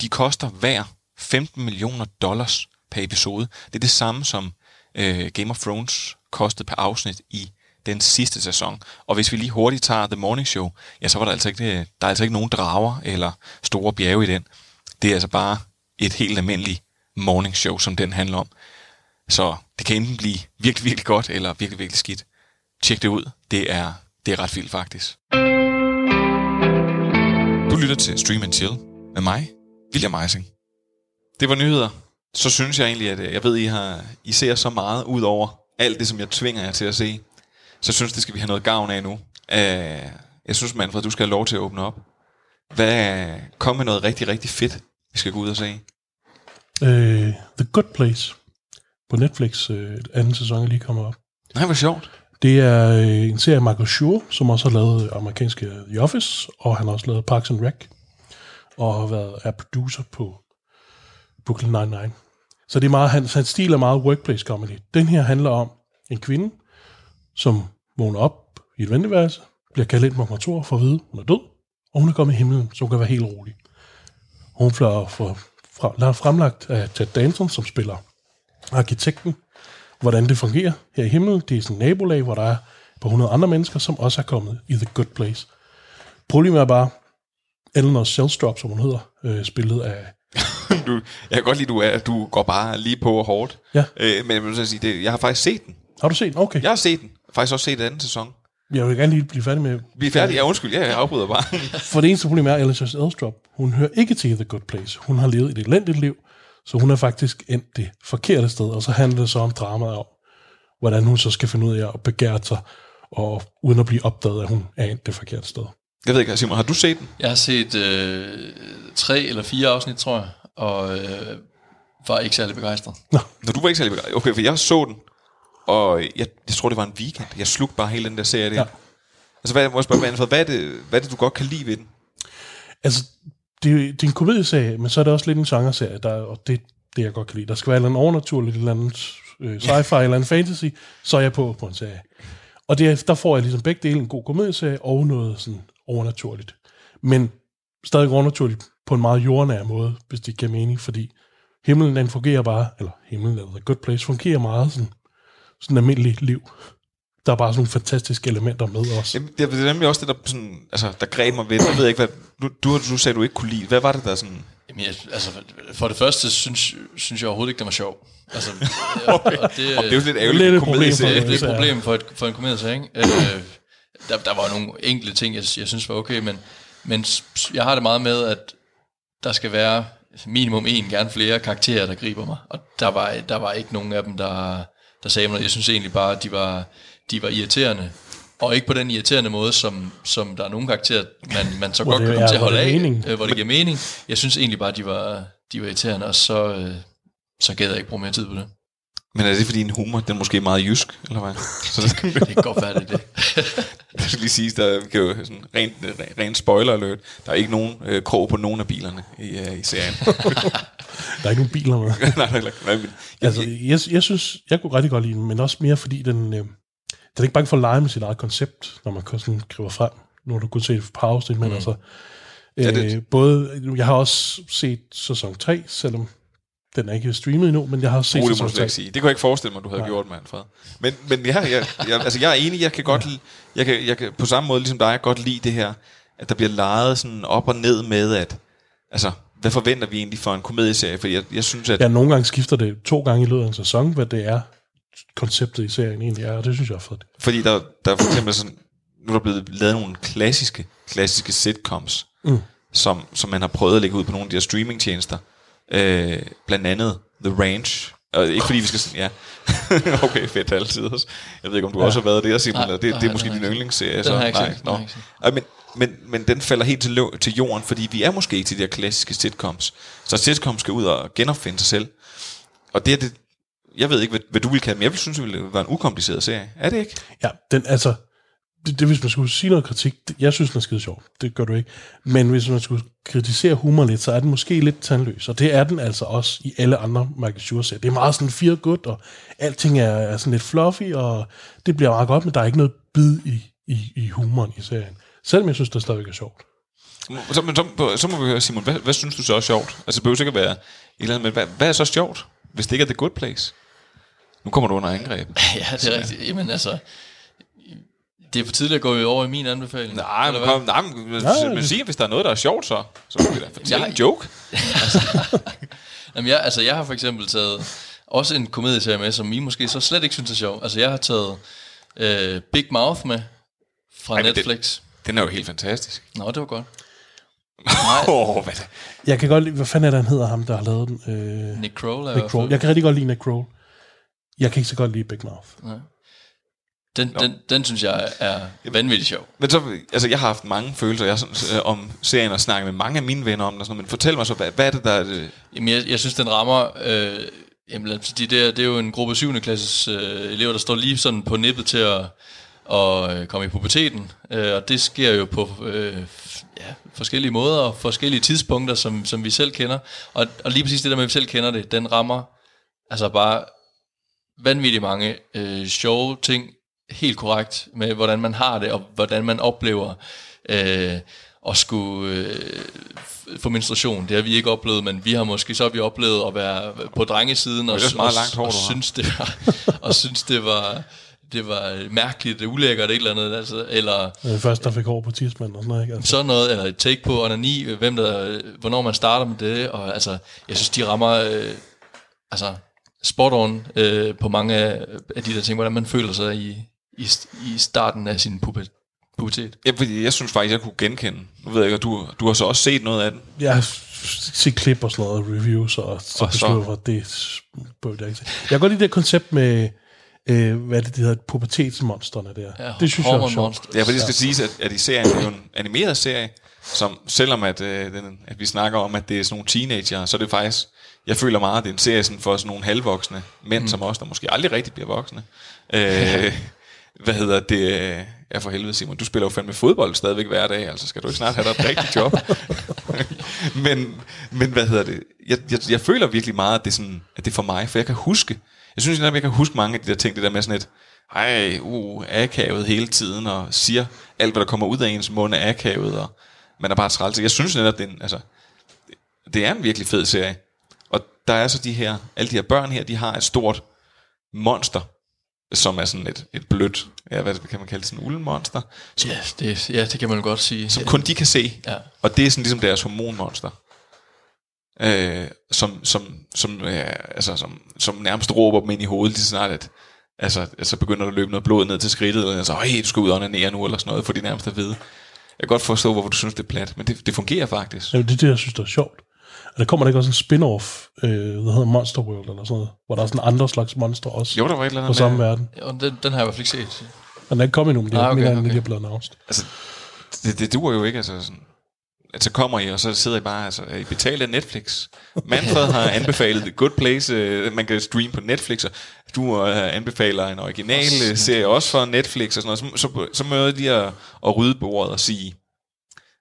De koster hver 15 millioner dollars per episode. Det er det samme som øh, Game of Thrones kostede per afsnit i den sidste sæson. Og hvis vi lige hurtigt tager The Morning Show, ja, så var der altså ikke, øh, der er altså ikke nogen drager eller store bjerge i den. Det er altså bare et helt almindeligt morning show, som den handler om. Så det kan enten blive virkelig, virkelig godt, eller virkelig, virkelig skidt. Tjek det ud. Det er, det er ret vildt, faktisk. Du lytter til Stream and Chill med mig, William Eising. Det var nyheder. Så synes jeg egentlig, at øh, jeg ved, I, har, I ser så meget ud over alt det, som jeg tvinger jer til at se. Så synes det skal vi have noget gavn af nu. Uh, jeg synes, Manfred, du skal have lov til at åbne op. Hvad, kom med noget rigtig, rigtig fedt, vi skal gå ud og se. Uh, The Good Place på Netflix, uh, anden sæson er lige kommet op. Nej, hvor sjovt. Det er øh, en serie af Michael Schur, som også har lavet øh, amerikanske øh, The Office, og han har også lavet Parks and Rec, og har været er producer på Brooklyn Nine-Nine. Så det er meget, hans, hans stil er meget workplace comedy. Den her handler om en kvinde, som vågner op i et venteværelse, bliver kaldt ind på kontor for at vide, hun er død, og hun er kommet i himlen, så hun kan være helt rolig. Hun bliver for, fra, fremlagt af Ted Danson, som spiller arkitekten, hvordan det fungerer her i himlen. Det er sådan en nabolag, hvor der er på 100 andre mennesker, som også er kommet i The Good Place. Problemet er bare, Eleanor Shellstrop, som hun hedder, øh, spillet af... du, jeg kan godt lide, du, er, du går bare lige på hårdt. Ja. Øh, men jeg, vil sige, det, jeg har faktisk set den. Har du set den? Okay. Jeg har set den. Jeg har faktisk også set den anden sæson. Jeg vil gerne lige blive færdig med... Vi er færdige. Ja, undskyld. Ja, jeg afbryder bare. For det eneste problem er, at Shellstrop, hun hører ikke til The Good Place. Hun har levet et elendigt liv, så hun er faktisk endt det forkerte sted, og så handler det så om dramaet om, hvordan hun så skal finde ud af at begære sig, og uden at blive opdaget, at hun er endt det forkerte sted. Jeg ved ikke, Simon, har du set den? Jeg har set øh, tre eller fire afsnit, tror jeg, og øh, var ikke særlig begejstret. Nå. Når du var ikke særlig begejstret? Okay, for jeg så den, og jeg, jeg tror, det var en weekend. Jeg slugte bare hele den der serie der. Ja. Altså, hvad, må jeg spørge, Manfred, hvad er, det, hvad er det, du godt kan lide ved den? Altså, det, det er en komedieserie, men så er det også lidt en genreserie, der, og det det, jeg godt kan lide. Der skal være et eller andet overnaturligt, eller andet øh, sci-fi, eller andet fantasy, så er jeg på på en serie. Og det, der får jeg ligesom begge dele en god komedieserie og noget sådan overnaturligt. Men stadig overnaturligt på en meget jordnær måde, hvis det giver mening, fordi himlen den fungerer bare, eller himlen eller The Good Place fungerer meget sådan, sådan almindeligt liv. Der er bare sådan nogle fantastiske elementer med os. Jamen, det er nemlig også det, der, sådan, altså, der greb mig ved det. Jeg ved ikke, hvad, du, du, du sagde, du ikke kunne lide. Hvad var det, der sådan... Jamen, jeg, altså, for det første synes, synes jeg overhovedet ikke, det var sjov. Altså, okay. og det, og det er jo lidt ærgerligt lidt problem for det, det er et problem for, et, for en komedie, ikke? Øh, der, der var nogle enkelte ting, jeg, jeg synes var okay, men, men jeg har det meget med, at der skal være minimum en, gerne flere karakterer, der griber mig. Og der var, der var ikke nogen af dem, der, der sagde mig noget. Jeg synes egentlig bare, at de var, de var irriterende. Og ikke på den irriterende måde, som, som der er nogle karakterer, man, man så godt kan er- komme til at holde af, er mening. øh, hvor det giver mening. Jeg synes egentlig bare, de var, de var irriterende, og så, øh, så gad jeg ikke bruge mere tid på det. Men er det fordi en humor, den er måske meget jysk, eller hvad? Så det, Det kan godt være, det er det. det skal lige siges, der kan jo sådan rent, rent spoiler alert. Der er ikke nogen øh, krog på nogen af bilerne i, øh, i serien. Der er ikke nogen biler med. nej, nej, nej, nej, men, Altså, jeg, jeg synes, jeg kunne rigtig godt lide den, men også mere fordi den, øh, den er ikke bange for at lege med sit eget koncept, når man kan sådan skriver frem. Nu har du kun set et par afsnit, men mm. altså, Ja, det- Øh, både, jeg har også set sæson 3, selvom den er ikke streamet endnu, men jeg har også set Roligt må sæson du slet 3. ikke sige. Det kunne jeg ikke forestille mig, du havde Nej. gjort, Manfred. Men, men ja, jeg, jeg, altså, jeg er enig, jeg kan godt lide, jeg kan, jeg kan på samme måde ligesom dig godt lide det her, at der bliver lejet sådan op og ned med, at altså, hvad forventer vi egentlig for en komedieserie? For jeg, jeg synes, at Ja, nogle gange skifter det to gange i løbet af en sæson, hvad det er, konceptet i serien egentlig er, og det synes jeg er fedt. Fordi der, der er for eksempel sådan, nu er der blevet lavet nogle klassiske, klassiske sitcoms, Mm. som, som man har prøvet at lægge ud på nogle af de her streamingtjenester. Øh, blandt andet The Ranch. Og ikke fordi vi skal sådan, ja. okay, fedt altid også. Jeg ved ikke, om du ja. også har været der, Simon. Nej, eller det, nej, det er måske din yndlingsserie. Den så, har jeg ikke nej, set, set. Ej, men, men, men den falder helt til, lø- til jorden, fordi vi er måske ikke til de her klassiske sitcoms. Så sitcoms skal ud og genopfinde sig selv. Og det er det, jeg ved ikke, hvad, hvad du vil kalde, men jeg vil synes, det ville være en ukompliceret serie. Er det ikke? Ja, den, altså, det, det, hvis man skulle sige noget kritik, det, jeg synes, den er skide sjov. Det gør du ikke. Men hvis man skulle kritisere humor lidt, så er den måske lidt tandløs. Og det er den altså også i alle andre Michael Schur-serier. Det er meget sådan feel good, og alting er, er sådan lidt fluffy, og det bliver meget godt, men der er ikke noget bid i, i, i humoren i serien. Selvom jeg synes, det stadigvæk er sjovt. Så, men så, så må vi høre, Simon, hvad, hvad synes du så er sjovt? Altså, det behøver ikke at være et eller andet, men hvad, hvad er så sjovt, hvis det ikke er The Good Place? Nu kommer du under angreb. Ja, det er rigtigt. Jamen altså, det er for tidligt at gå over i min anbefaling. Nej, men, kom, nej, men, Nej, men sig, hvis der er noget, der er sjovt, så, så må vi da fortælle Jeg- en joke. Jamen, jeg, altså, jeg har for eksempel taget også en komedieserie med, som I måske så slet ikke synes er sjov. Altså, jeg har taget øh, Big Mouth med fra Ej, men det- Netflix. Den er jo helt fantastisk. Nå, det var godt. Åh, oh, hvad det? Jeg kan godt lide, hvad fanden er det, han hedder ham, der har lavet den? Øh, Nick Kroll Nick Kroll. Jeg kan rigtig godt lide Nick Kroll. Jeg kan ikke så godt lide Big Mouth. Nej. Den, den, den synes jeg er vanvittigt sjov. Men så, altså, jeg har haft mange følelser jeg, sådan, øh, om serien og snakket med mange af mine venner om den, og sådan, noget, men fortæl mig så, hvad, hvad er det, der er det? Jamen, jeg, jeg synes, den rammer... Øh, jamen, os sige, det, er, det jo en gruppe 7. klasses øh, elever, der står lige sådan på nippet til at, at øh, komme i puberteten. Øh, og det sker jo på øh, ja, forskellige måder og forskellige tidspunkter, som, som vi selv kender. Og, og lige præcis det der med, at vi selv kender det, den rammer altså bare vanvittigt mange øh, sjove ting, helt korrekt, med hvordan man har det, og hvordan man oplever øh, at skulle øh, få menstruation. Det har vi ikke oplevet, men vi har måske så har vi oplevet at være på drengesiden, og, Det og, langt hår, og, har. synes, det var, og synes, det var, det var mærkeligt, ulækkert, et eller andet, altså, eller Øh, først der fik hår på tidsmanden og sådan noget, ikke? Altså, sådan noget, eller et take på onani, hvem der, hvornår man starter med det, og altså, jeg synes, de rammer, øh, altså, spot on øh, på mange af, af de der ting, hvordan man føler sig i, i, i starten af sin pubertet. pubertet. Ja, fordi jeg synes faktisk, jeg kunne genkende. Nu ved jeg ikke, og du, du har så også set noget af den. jeg har set klip og sådan noget, og reviews, og så Og jeg, at det burde jeg ikke se. Jeg kan godt lide det koncept med, øh, hvad er det, det hedder, pubertetsmonsterne der. Ja, det synes jeg er sjovt. Ja, for det skal siges, at, at i serien er jo en animeret serie, som selvom at, øh, den, at vi snakker om, at det er sådan nogle teenager, så er det faktisk, jeg føler meget, at det er en serie sådan for sådan nogle halvvoksne mænd, mm. som os, der måske aldrig rigtig bliver voksne. Øh, hvad hedder det? Ja, for helvede, Simon. Du spiller jo fandme fodbold stadigvæk hver dag, altså skal du ikke snart have dig et rigtigt job? men, men hvad hedder det? Jeg, jeg, jeg føler virkelig meget, at det, er sådan, at det er for mig, for jeg kan huske, jeg synes netop, jeg kan huske mange af de der ting, det der med sådan et, ej, uh, akavet hele tiden, og siger alt, hvad der kommer ud af ens mund er akavet, og man er bare træls. Jeg synes netop, det er en, altså, det- det er en virkelig fed serie. Der er så de her, alle de her børn her, de har et stort monster, som er sådan et, et blødt, ja, hvad kan man kalde det, sådan en uldenmonster, som, Ja, det, ja, det kan man godt sige. som kun de kan se. Ja. Og det er sådan ligesom deres hormonmonster. Øh, som, som, som, øh, altså, som, som nærmest råber dem ind i hovedet lige så snart, at altså, altså begynder der at løbe noget blod ned til skridtet, eller så, hey, du skal ud og onanere nu, eller sådan noget, for de nærmest at vide. Jeg kan godt forstå, hvorfor du synes, det er plat, men det, det fungerer faktisk. Jamen, det er det, jeg synes, der er sjovt. Der kommer der ikke også en spin-off, øh, der hedder Monster World eller sådan noget, hvor der er sådan andre slags monster også Jo, der var et eller på andet samme med, verden. Og den, den har jeg i hvert fald ikke set. Men den er ikke kommet endnu, men det er Ah, okay, okay, okay. er blevet announced. altså, det, det duer jo ikke, altså sådan, at så kommer I, og så sidder I bare, altså, I betalt af Netflix. Manfred har anbefalet Good Place, øh, man kan streame på Netflix, og du øh, anbefaler en original øh, serie også for Netflix og sådan noget. Så, så, så møder de at, at rydde bordet og sige,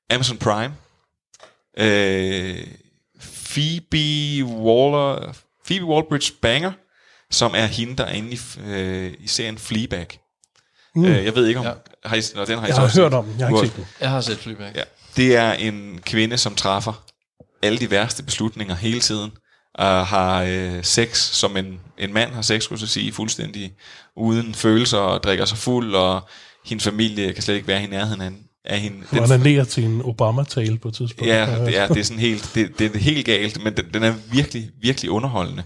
Amazon Prime, øh, Phoebe Waller, Phoebe Wallbridge Banger, som er hende, der er inde i, øh, i serien Fleabag. Mm. Øh, jeg ved ikke om... Ja. Har I, nå, den har I Jeg så har hørt set. om den, jeg har ikke set den. Jeg har set Flyback. Ja. Det er en kvinde, som træffer alle de værste beslutninger hele tiden, og har øh, sex, som en, en mand har sex, skulle jeg sige, fuldstændig uden følelser, og drikker sig fuld, og hendes familie kan slet ikke være i nærheden af, af hende. Hun Den- er ned til en Obama-tale på et tidspunkt. Ja, det er, det er sådan helt, det, det er helt galt, men den, den er virkelig, virkelig underholdende.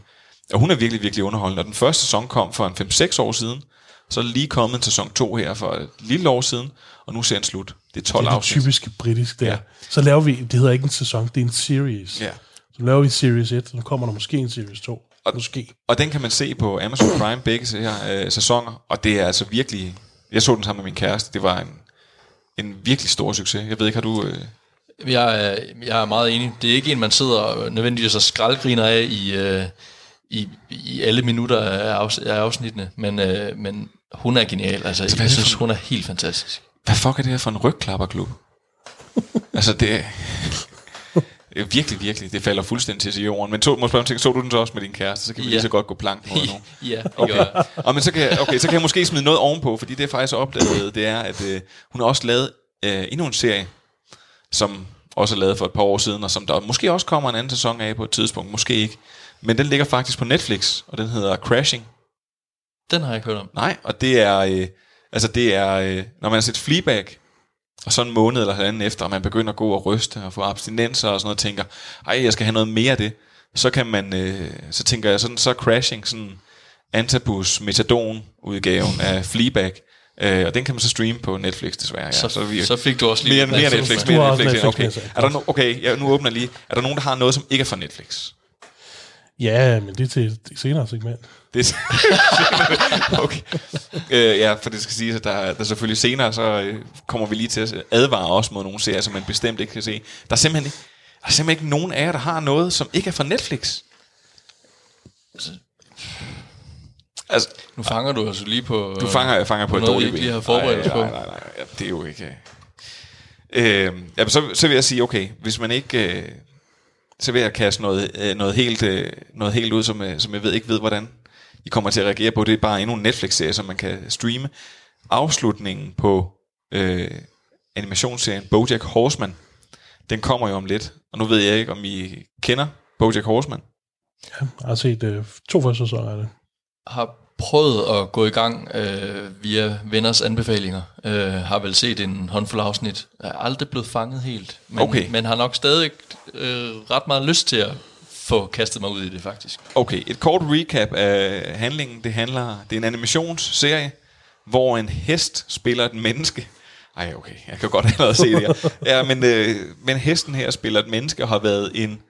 Og hun er virkelig, virkelig underholdende. Og den første sæson kom for en 5-6 år siden, så er lige kommet en sæson 2 her for et lille år siden, og nu ser den slut. Det er 12 Det er afsnit. typiske britisk der. Ja. Så laver vi, det hedder ikke en sæson, det er en series. Ja. Så laver vi series 1, så kommer der måske en series 2. Og, måske. Og den kan man se på Amazon Prime, begge her, øh, sæsoner, og det er altså virkelig... Jeg så den sammen med min kæreste, det var en, en virkelig stor succes. Jeg ved ikke, har du... Øh, Jeg er, jeg er meget enig. Det er ikke en, man sidder nødvendigvis og skraldgriner af i, øh, i, i alle minutter af, afs, af afsnittene, men, øh, men hun er genial. Altså, er jeg synes, for- hun er helt fantastisk. hvad fuck er det her for en rygklapperklub? altså, det Virkelig, virkelig. Det falder fuldstændig til jorden. Men to, må spørge, ting, så du den så også med din kæreste? Så kan vi Ja. lige så godt gå plank mod nu. Ja, Okay. Og men så kan, jeg, okay, så kan jeg måske smide noget ovenpå, fordi det jeg faktisk opdaget, det er, at øh, hun har også lavet øh, endnu en serie, som også er lavet for et par år siden, og som der måske også kommer en anden sæson af på et tidspunkt, måske ikke. Men den ligger faktisk på Netflix, og den hedder Crashing. Den har jeg ikke hørt om. Nej, og det er, øh, altså det er, øh, når man har set Fleabag, og så en måned eller halvanden efter, og man begynder at gå og ryste og få abstinenser og sådan noget, og tænker, ej, jeg skal have noget mere af det, så kan man, øh, så tænker jeg sådan, så Crashing sådan Antabus Metadon udgaven af Fleabag, øh, og den kan man så streame på Netflix desværre. Ja. Så- vi, så fik du også lige mere, lidt mere Netflix mere Netflix, Netflix okay. med, så Er der no, okay, jeg, nu åbner jeg lige. Er der nogen, der har noget, som ikke er fra Netflix? Ja, men det er til et senere segment. Det er okay. Øh, ja, for det skal siges, at der, der selvfølgelig senere, så øh, kommer vi lige til at advare os mod nogle serier, som man bestemt ikke kan se. Der er simpelthen ikke, der er simpelthen ikke nogen af jer, der har noget, som ikke er fra Netflix. Altså, Nu fanger du altså lige på... du fanger, jeg fanger på et noget, vi dårligt ikke lige har forberedt nej, på. Nej, nej, nej, ja, det er jo ikke... Øh, ja, så, så vil jeg sige, okay, hvis man ikke... Øh, så vil jeg kaste noget, øh, noget, helt, øh, noget helt ud, som, øh, som jeg ved ikke ved, hvordan I kommer til at reagere på. Det er bare endnu en Netflix-serie, som man kan streame. Afslutningen på øh, animationsserien BoJack Horseman, den kommer jo om lidt. Og nu ved jeg ikke, om I kender BoJack Horseman. Jeg har set øh, to første sæsoner af det. har prøvet at gå i gang øh, via venners anbefalinger. Øh, har vel set en håndfuld afsnit. Er aldrig blevet fanget helt. Men, Okay. men har nok stadig øh, ret meget lyst til at få kastet mig ud i det, faktisk. Okay, et kort recap af handlingen. Det handler, det er en animationsserie, hvor en hest spiller et menneske. Ej, okay, jeg kan godt allerede se det her. Ja, men, øh, men hesten her spiller et menneske og har været en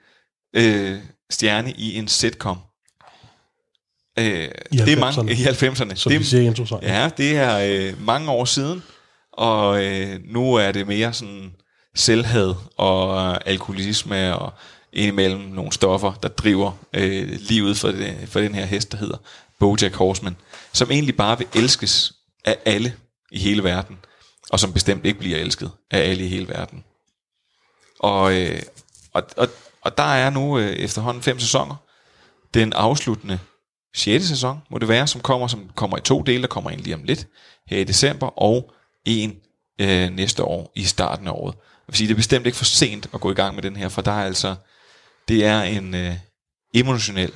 øh, stjerne i en sitcom. Øh, I det er mange 90'erne. i 90'erne. Som det, vi siger i. Ja, det er øh, mange år siden, og øh, nu er det mere sådan selvhed og øh, alkoholisme og indimellem nogle stoffer, der driver øh, livet for, det, for den her hest, der hedder Bojack Horseman, som egentlig bare vil elskes af alle i hele verden, og som bestemt ikke bliver elsket af alle i hele verden. Og, øh, og, og, og der er nu øh, efterhånden fem sæsoner. Den afsluttende sjette sæson, må det være, som kommer, som kommer i to dele, der kommer ind lige om lidt, her i december, og en øh, næste år i starten af året. Jeg vil sige, det er bestemt ikke for sent at gå i gang med den her, for der er altså, det er en øh, emotionel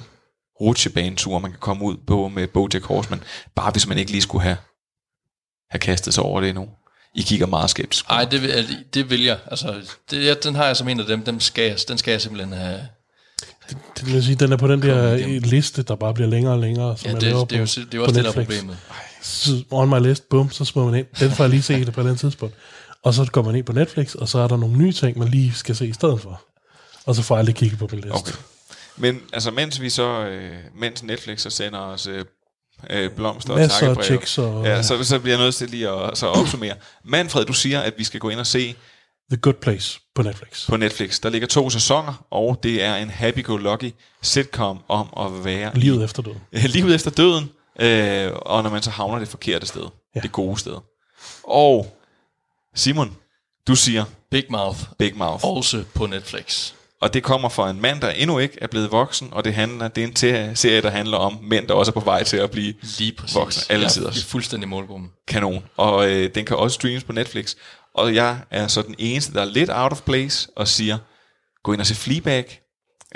rutsjebanetur, man kan komme ud på med Bojack Horseman, bare hvis man ikke lige skulle have, have kastet sig over det endnu. I kigger meget skeptisk. Nej, det, vil- det vil jeg. Altså, det, jeg- den har jeg som en af dem. Dem skal jeg, den skal jeg simpelthen have. Det vil sige, den er på den der liste, der bare bliver længere og længere. Som Ja, jeg det, laver det, er jo, på- det er jo på også det, der er Netflix. problemet. Så on my list, bum, så små man ind. Den får jeg lige se det på et eller andet tidspunkt. Og så går man ind på Netflix, og så er der nogle nye ting, man lige skal se i stedet for. Og så får jeg lige kigget på min liste. Okay. Men altså, mens vi så, øh, mens Netflix så sender os øh, øh, blomster og Masser af takkebreve, checks og- ja, så, så bliver jeg nødt til lige at så opsummere. Manfred, du siger, at vi skal gå ind og se The Good Place på Netflix. på Netflix. Der ligger to sæsoner, og det er en happy-go-lucky sitcom om at være Livet efter døden. livet efter døden, øh, og når man så havner det forkerte sted, ja. det gode sted. Og Simon, du siger Big Mouth. Big Mouth. Også på Netflix. Og det kommer fra en mand, der endnu ikke er blevet voksen, og det, handler, det er en serie, der handler om mænd, der også er på vej til at blive Lige præcis. voksne. Alle Jeg tider. er fuldstændig målgruppen. Kanon. Og øh, den kan også streames på Netflix. Og jeg er så den eneste, der er lidt out of place og siger, gå ind og se Fleabag,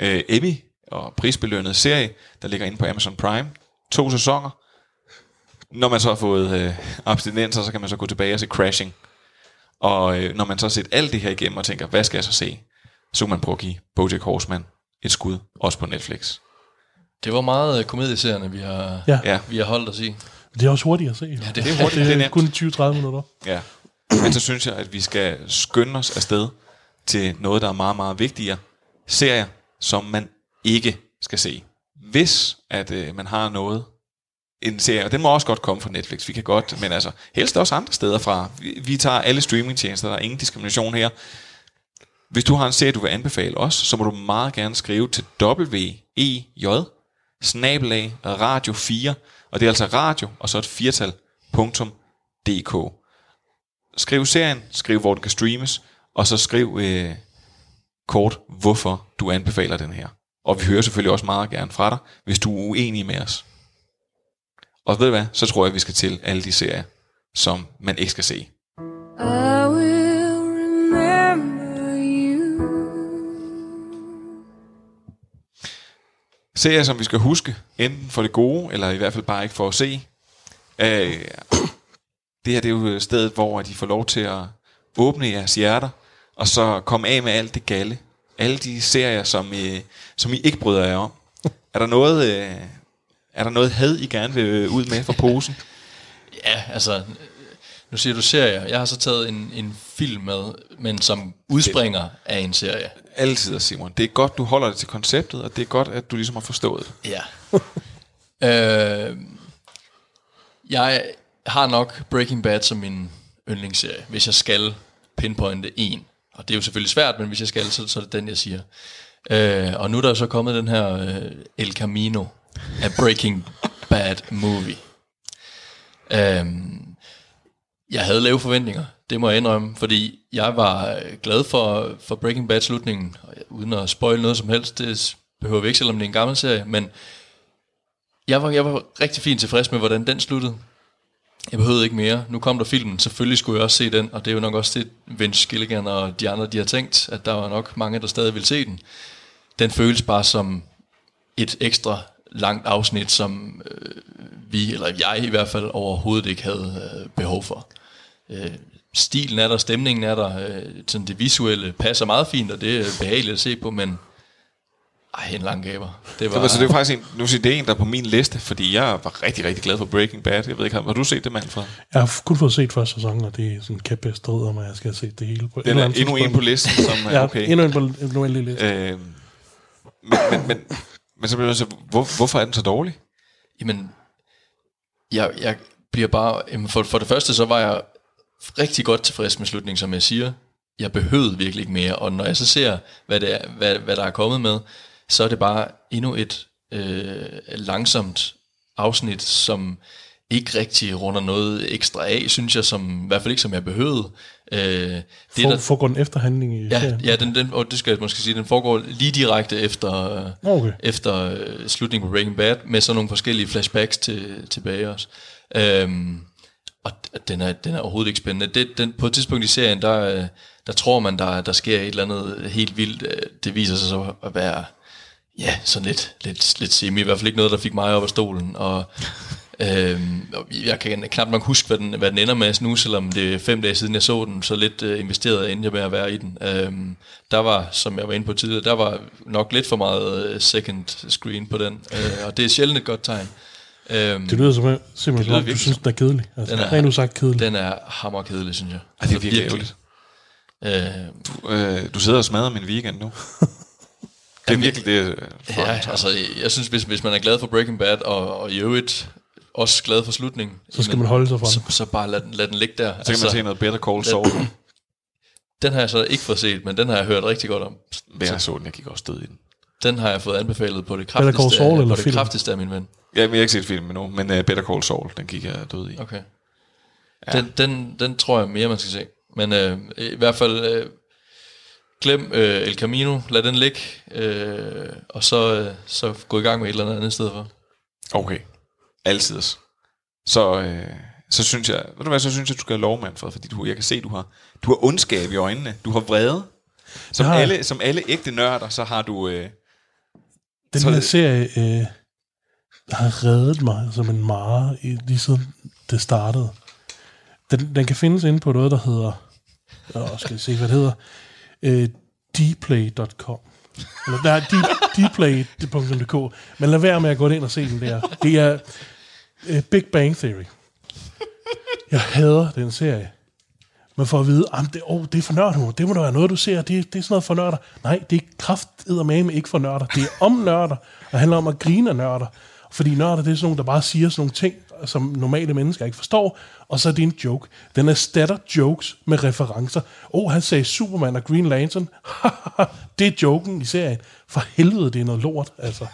øh, Emmy og prisbelønnet serie, der ligger inde på Amazon Prime. To sæsoner. Når man så har fået øh, abstinenser, så kan man så gå tilbage og se Crashing. Og øh, når man så har set alt det her igennem og tænker, hvad skal jeg så se? Så kan man prøve at give Bojack Horseman et skud, også på Netflix. Det var meget øh, komedieserierne, vi har, Ja. Ja. vi har holdt os i. Det er også hurtigt at se. Ja, det- Det er hurtigt, det er nemt. kun 20-30 minutter. Ja. Men så synes jeg, at vi skal skynde os afsted til noget, der er meget, meget vigtigere. Serier, som man ikke skal se. Hvis at øh, man har noget, en serie, og den må også godt komme fra Netflix, vi kan godt, men altså helst også andre steder fra. Vi, vi tager alle streamingtjenester, der er ingen diskrimination her. Hvis du har en serie, du vil anbefale os, så må du meget gerne skrive til WEJ, snabelag, radio 4, og det er altså radio, og så et firtal, dk. Skriv serien, skriv hvor den kan streames, og så skriv øh, kort, hvorfor du anbefaler den her. Og vi hører selvfølgelig også meget gerne fra dig, hvis du er uenig med os. Og ved du hvad, så tror jeg, vi skal til alle de serier, som man ikke skal se. Uh. Serier, som vi skal huske, enten for det gode, eller i hvert fald bare ikke for at se. Øh, det her det er jo stedet, hvor de får lov til at åbne jeres hjerter, og så komme af med alt det galle. Alle de serier, som, øh, som I ikke bryder jer om. Er der noget, øh, er der noget had, I gerne vil ud med fra posen? Ja, altså, nu siger du serier. Jeg har så taget en, en film med, men som udspringer af en serie. Altid, Simon. Det er godt, du holder det til konceptet, og det er godt, at du ligesom har forstået det. Ja. øh, jeg har nok Breaking Bad som min yndlingsserie, hvis jeg skal pinpointe en. Og det er jo selvfølgelig svært, men hvis jeg skal, så, så er det den, jeg siger. Øh, og nu er der så kommet den her øh, El Camino af Breaking Bad movie. Øh, jeg havde lave forventninger, det må jeg indrømme, fordi jeg var øh, glad for, for Breaking Bad slutningen, uden at spoil noget som helst, det behøver vi ikke, selvom det er en gammel serie, men jeg var, jeg var rigtig fint tilfreds med, hvordan den sluttede. Jeg behøvede ikke mere. Nu kom der filmen. Selvfølgelig skulle jeg også se den, og det er jo nok også det, Vince Gilligan og de andre, de har tænkt, at der var nok mange, der stadig vil se den. Den føles bare som et ekstra langt afsnit, som øh, vi, eller jeg i hvert fald, overhovedet ikke havde øh, behov for. Øh, stilen er der, stemningen er der, øh, sådan det visuelle passer meget fint, og det er behageligt at se på, men ej, en lang gaber. Det var, Det, så det er faktisk en, nu siger det er en, der er på min liste, fordi jeg var rigtig, rigtig glad for Breaking Bad. Jeg ved ikke, har har du set det, Manfred? Jeg har kun fået set første sæson, og det er sådan en kæmpe strid om, at jeg skal have set det hele. På Den er endnu en på listen, som er ja, okay. endnu en på en uendelig liste. Øh, men, men, men, men så bliver jeg så, hvor, hvorfor er den så dårlig? Jamen, jeg, jeg bliver bare... Jamen for, for det første, så var jeg rigtig godt tilfreds med slutningen, som jeg siger. Jeg behøvede virkelig ikke mere, og når jeg så ser, hvad, det er, hvad, hvad der er kommet med, så er det bare endnu et øh, langsomt afsnit, som ikke rigtig runder noget ekstra af, synes jeg, som, i hvert fald ikke som jeg behøvede. Øh, det For, foregår den efterhandling i Ja, serien? ja den, den, og det skal jeg måske sige, den foregår lige direkte efter, øh, Okay. efter øh, slutningen på Breaking Bad, med sådan nogle forskellige flashbacks til, tilbage også. Øhm, og den er, den er overhovedet ikke spændende. Det, den, på et tidspunkt i serien, der, øh, der tror man, der, der sker et eller andet helt vildt. Øh, Det viser sig så at være ja, sådan lidt, lidt, lidt semi. I hvert fald ikke noget, der fik mig op af stolen. Og, øhm, jeg kan knap nok huske, hvad den, hvad den ender med nu, selvom det er fem dage siden, jeg så den, så lidt øh, investeret endte jeg med at være i den. Øhm, der var, som jeg var inde på tidligere, der var nok lidt for meget øh, second screen på den, øh, og det er sjældent et godt tegn. Øhm, Det lyder som, simpelthen lyder som om, du virkelig synes, den er kedelig. Altså, den er, rent udsagt kedelig. Den er hammerkedelig, synes jeg. Ej, det er Altså, virkelig ærgerligt. Øh, Du, øh, du sidder og smadrer min weekend nu. Det er virkelig det. fuck. ja, altså, jeg synes, hvis, hvis man er glad for Breaking Bad, og, og i øvrigt også glad for slutningen, Så skal man holde sig fra så, den. så bare lad den, lad den ligge der. Så kan man se noget Better Call Saul. Den, den har jeg så ikke fået set, men den har jeg hørt rigtig godt om. Men jeg så den, jeg gik også død i den. Den har jeg fået anbefalet på det Better Call kraftigste, Saul af, eller på det film? kraftigste af min ven. Ja, men jeg har ikke set filmen endnu, men uh, Better Call Saul, den gik jeg død i. Okay. Ja. Den, den, den tror jeg mere, man skal se. Men øh, i hvert fald, øh, glem øh, El Camino, lad den ligge, øh, og så, øh, så gå i gang med et eller andet andet sted for. Okay. Altid. Så, øh, så synes jeg, ved du hvad, så synes jeg, du skal have lov, Manfred, fordi du, jeg kan se, du har, du har ondskab i øjnene. Du har vrede. Som, jeg. alle, som alle ægte nørder, så har du... Øh, Den Så- her serie øh, har reddet mig som en mare, lige siden det startede. Den, den kan findes inde på noget, der hedder... Åh, skal jeg se, hvad det hedder? Øh, dplay.com. Eller, nej, D- dplay.dk. Men lad være med at gå ind og se den der. Det er Uh, Big Bang Theory. Jeg hader den serie. Men for at vide, at det, oh, det er for nørder, det må da være noget, du ser, det, det er sådan noget for nørder. Nej, det er krafteddermame ikke for nørder. Det er om nørder, og det handler om at grine af nørder. Fordi nørder, det er sådan nogle, der bare siger sådan nogle ting, som normale mennesker ikke forstår, og så er det en joke. Den erstatter jokes med referencer. Oh, han sagde Superman og Green Lantern. det er joken i serien. For helvede, det er noget lort, altså.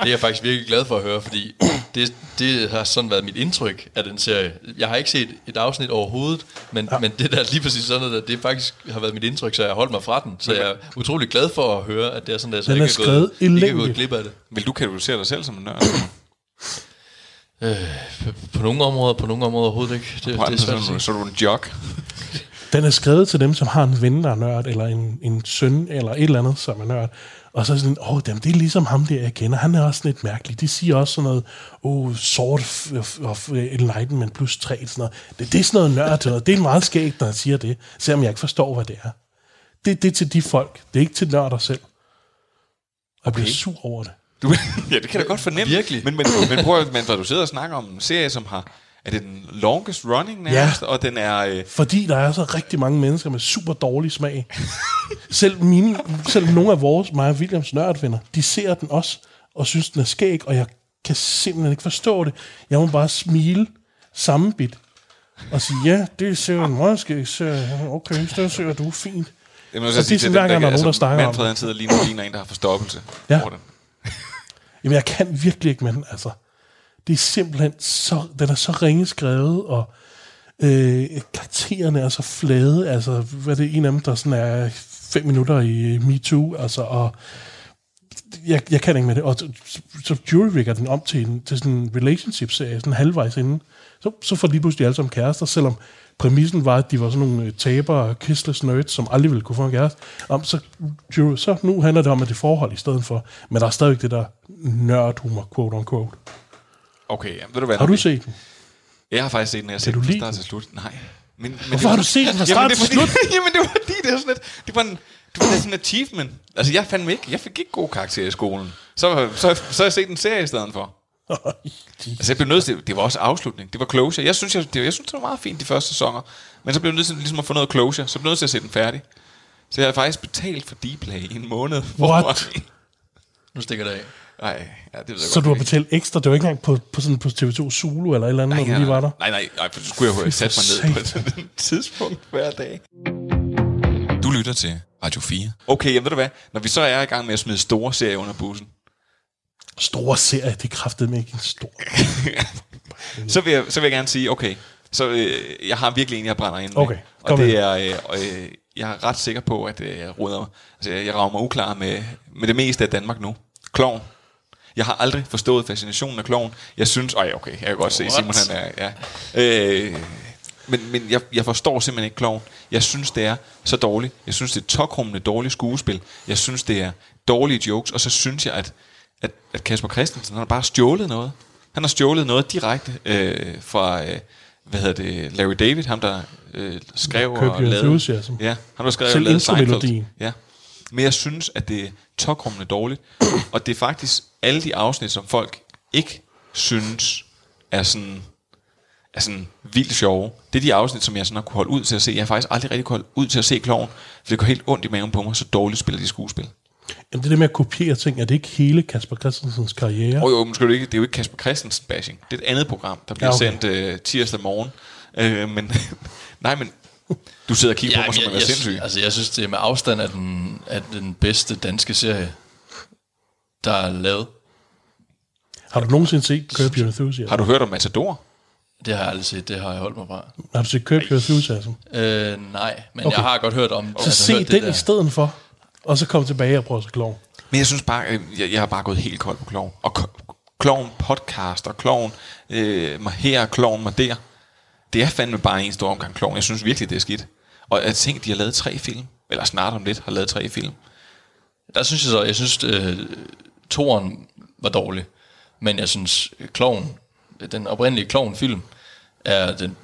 Det er jeg faktisk virkelig glad for at høre, fordi det, det har sådan været mit indtryk af den serie. Jeg har ikke set et afsnit overhovedet, men, ja. men det der lige præcis sådan noget, det faktisk har været mit indtryk, så jeg har holdt mig fra den. Så jeg er utrolig glad for at høre, at det er sådan der, så Den jeg ikke er, gået, ikke er gået glip af det. vil du kategorisere dig selv som en nørd? Øh, på, nogle områder, på nogle områder overhovedet ikke. Det, det er svært så, at du- sige. så er du en jock. Den er skrevet til dem, som har en ven, der er nørd, eller en, en søn, eller et eller andet, som er nørd. Og så er sådan, åh, dem, det er ligesom ham der, jeg kender. Han er også lidt mærkelig. De siger også sådan noget, oh, sort of, of, enlightenment plus 3, sådan noget. Det, det er sådan noget nørd noget. Det er meget skægt, når han siger det, selvom jeg ikke forstår, hvad det er. Det, det er til de folk. Det er ikke til nørder selv. Og jeg bliver sur over det. Du, ja, det kan jeg da godt fornemme. Virkelig? Men, men, men prøv at, Manfred, du sidder og snakker om en serie, som har... Er det den longest running nærmest? Og den er... Øh, Fordi der er så rigtig mange mennesker med super dårlig smag. selv, mine, selv nogle af vores, mig og Williams nørdvenner, de ser den også, og synes, den er skæg, og jeg kan simpelthen ikke forstå det. Jeg må bare smile sammenbit, og sige, ja, det ser en meget skæg serie. Okay, det ser du fint. må Så det er sådan, hver gang, der er nogen, der snakker om Manfred, han sidder lige nu ligner en, der har forstoppelse. Ja. over den. Jamen, jeg kan virkelig ikke med den, altså. Det er simpelthen så, den er så ringe skrevet, og øh, karaktererne er så flade, altså, hvad det er en af dem, der sådan er fem minutter i MeToo, altså, og jeg, jeg kan ikke med det, og så, så juryricker den om til, en, til sådan en relationship-serie, sådan halvvejs inden, så, så får de pludselig alle sammen kærester, selvom præmissen var, at de var sådan nogle øh, tabere, kistless nerds, som aldrig ville kunne få en kæreste. Om, så, så nu handler det om, at det er forhold i stedet for. Men der er stadigvæk det der nerdhumor, quote on quote. Okay, ja, ved du hvad? Har du vi- set den? Jeg har faktisk set den, jeg har set du den fra start til slut. Nej. Men, men Hvorfor det var- har du set den fra Jamen, start det er til slut? Jamen, det var fordi, det var sådan lidt, det var en, det var sådan en achievement. Altså, jeg fandt ikke, jeg fik ikke gode karakterer i skolen. Så, så, så har jeg set en serie i stedet for. Altså, jeg blev nødt til, det var også afslutning. Det var closure. Jeg synes, jeg, det, jeg synes, det var meget fint de første sæsoner. Men så blev jeg nødt til ligesom at få noget closure. Så blev jeg nødt til at se den færdig. Så jeg har faktisk betalt for Dplay i en måned. What? Nu stikker det af. Nej, ja, det ved jeg Så godt, du har ikke. betalt ekstra? Det var ikke engang på, på, sådan, på TV2 Zulu eller et eller andet, når du lige var der? Nej, nej, nej, for så skulle jeg jo for mig ned på et tidspunkt hver dag. Du lytter til Radio 4. Okay, jamen ved du hvad? Når vi så er i gang med at smide store serier under bussen, Store serie, det er kraftedeme ikke en stor. så vil jeg, så vil jeg gerne sige, okay, så øh, jeg har virkelig en, jeg brænder ind med. Okay, og det er, øh, øh, jeg er ret sikker på, at øh, jeg ruder, altså jeg, rager mig uklar med, med det meste af Danmark nu. Klovn. Jeg har aldrig forstået fascinationen af klovn. Jeg synes, ej okay, jeg kan godt se, What? Simon han er, ja. Øh, men, men jeg, jeg forstår simpelthen ikke klovn. Jeg synes, det er så dårligt. Jeg synes, det er tokrummende dårligt skuespil. Jeg synes, det er dårlige jokes. Og så synes jeg, at, at, at Kasper Christensen, han har bare stjålet noget. Han har stjålet noget direkte øh, fra, øh, hvad hedder det, Larry David, ham der øh, skrev og lavede... Enthusiasm. Ja, han har skrevet Selv og lavet intromelodien. Seinfeld. Ja. Men jeg synes, at det er tokrummende dårligt. og det er faktisk alle de afsnit, som folk ikke synes er sådan, er sådan vildt sjove. Det er de afsnit, som jeg sådan har kunne holde ud til at se. Jeg har faktisk aldrig rigtig kunne holde ud til at se kloven, for det går helt ondt i maven på mig, så dårligt spiller de skuespil. Jamen, det der med at kopiere ting, er det ikke hele Kasper Christensens karriere? Og jo, men skal du ikke, det er jo ikke Kasper Christensen bashing. Det er et andet program, der bliver Ja, ja, okay. sendt øh, tirsdag morgen. Øh, men nej, men du sidder og kigger på mig, som jeg, er sindssyg. altså, jeg synes, det er med afstand af den, af den bedste danske serie, der er lavet. Har du nogensinde set Curb Your Enthusiasm? Har du hørt om Matador? Det har jeg aldrig set, det har jeg holdt mig fra. Har du set Curb Your Enthusiasm? Øh, nej, men Okay. jeg har godt hørt om Så altså, se det den der. i stedet for, og så kom tilbage og prøve at se klovn. Men jeg synes bare, øh, jeg, jeg har bare gået helt kold på kloven. Og k- kloven podcast og kloven øh, mig her og kloven mig der. Det er fandme bare en stor omgang kloven. Jeg synes virkelig, det er skidt. Og jeg tænker, de har lavet tre film. Eller snart om lidt har lavet tre film. Der synes jeg så, jeg synes, øh, toren var dårlig. Men jeg synes, Kloven, den oprindelige Kloven-film, er den,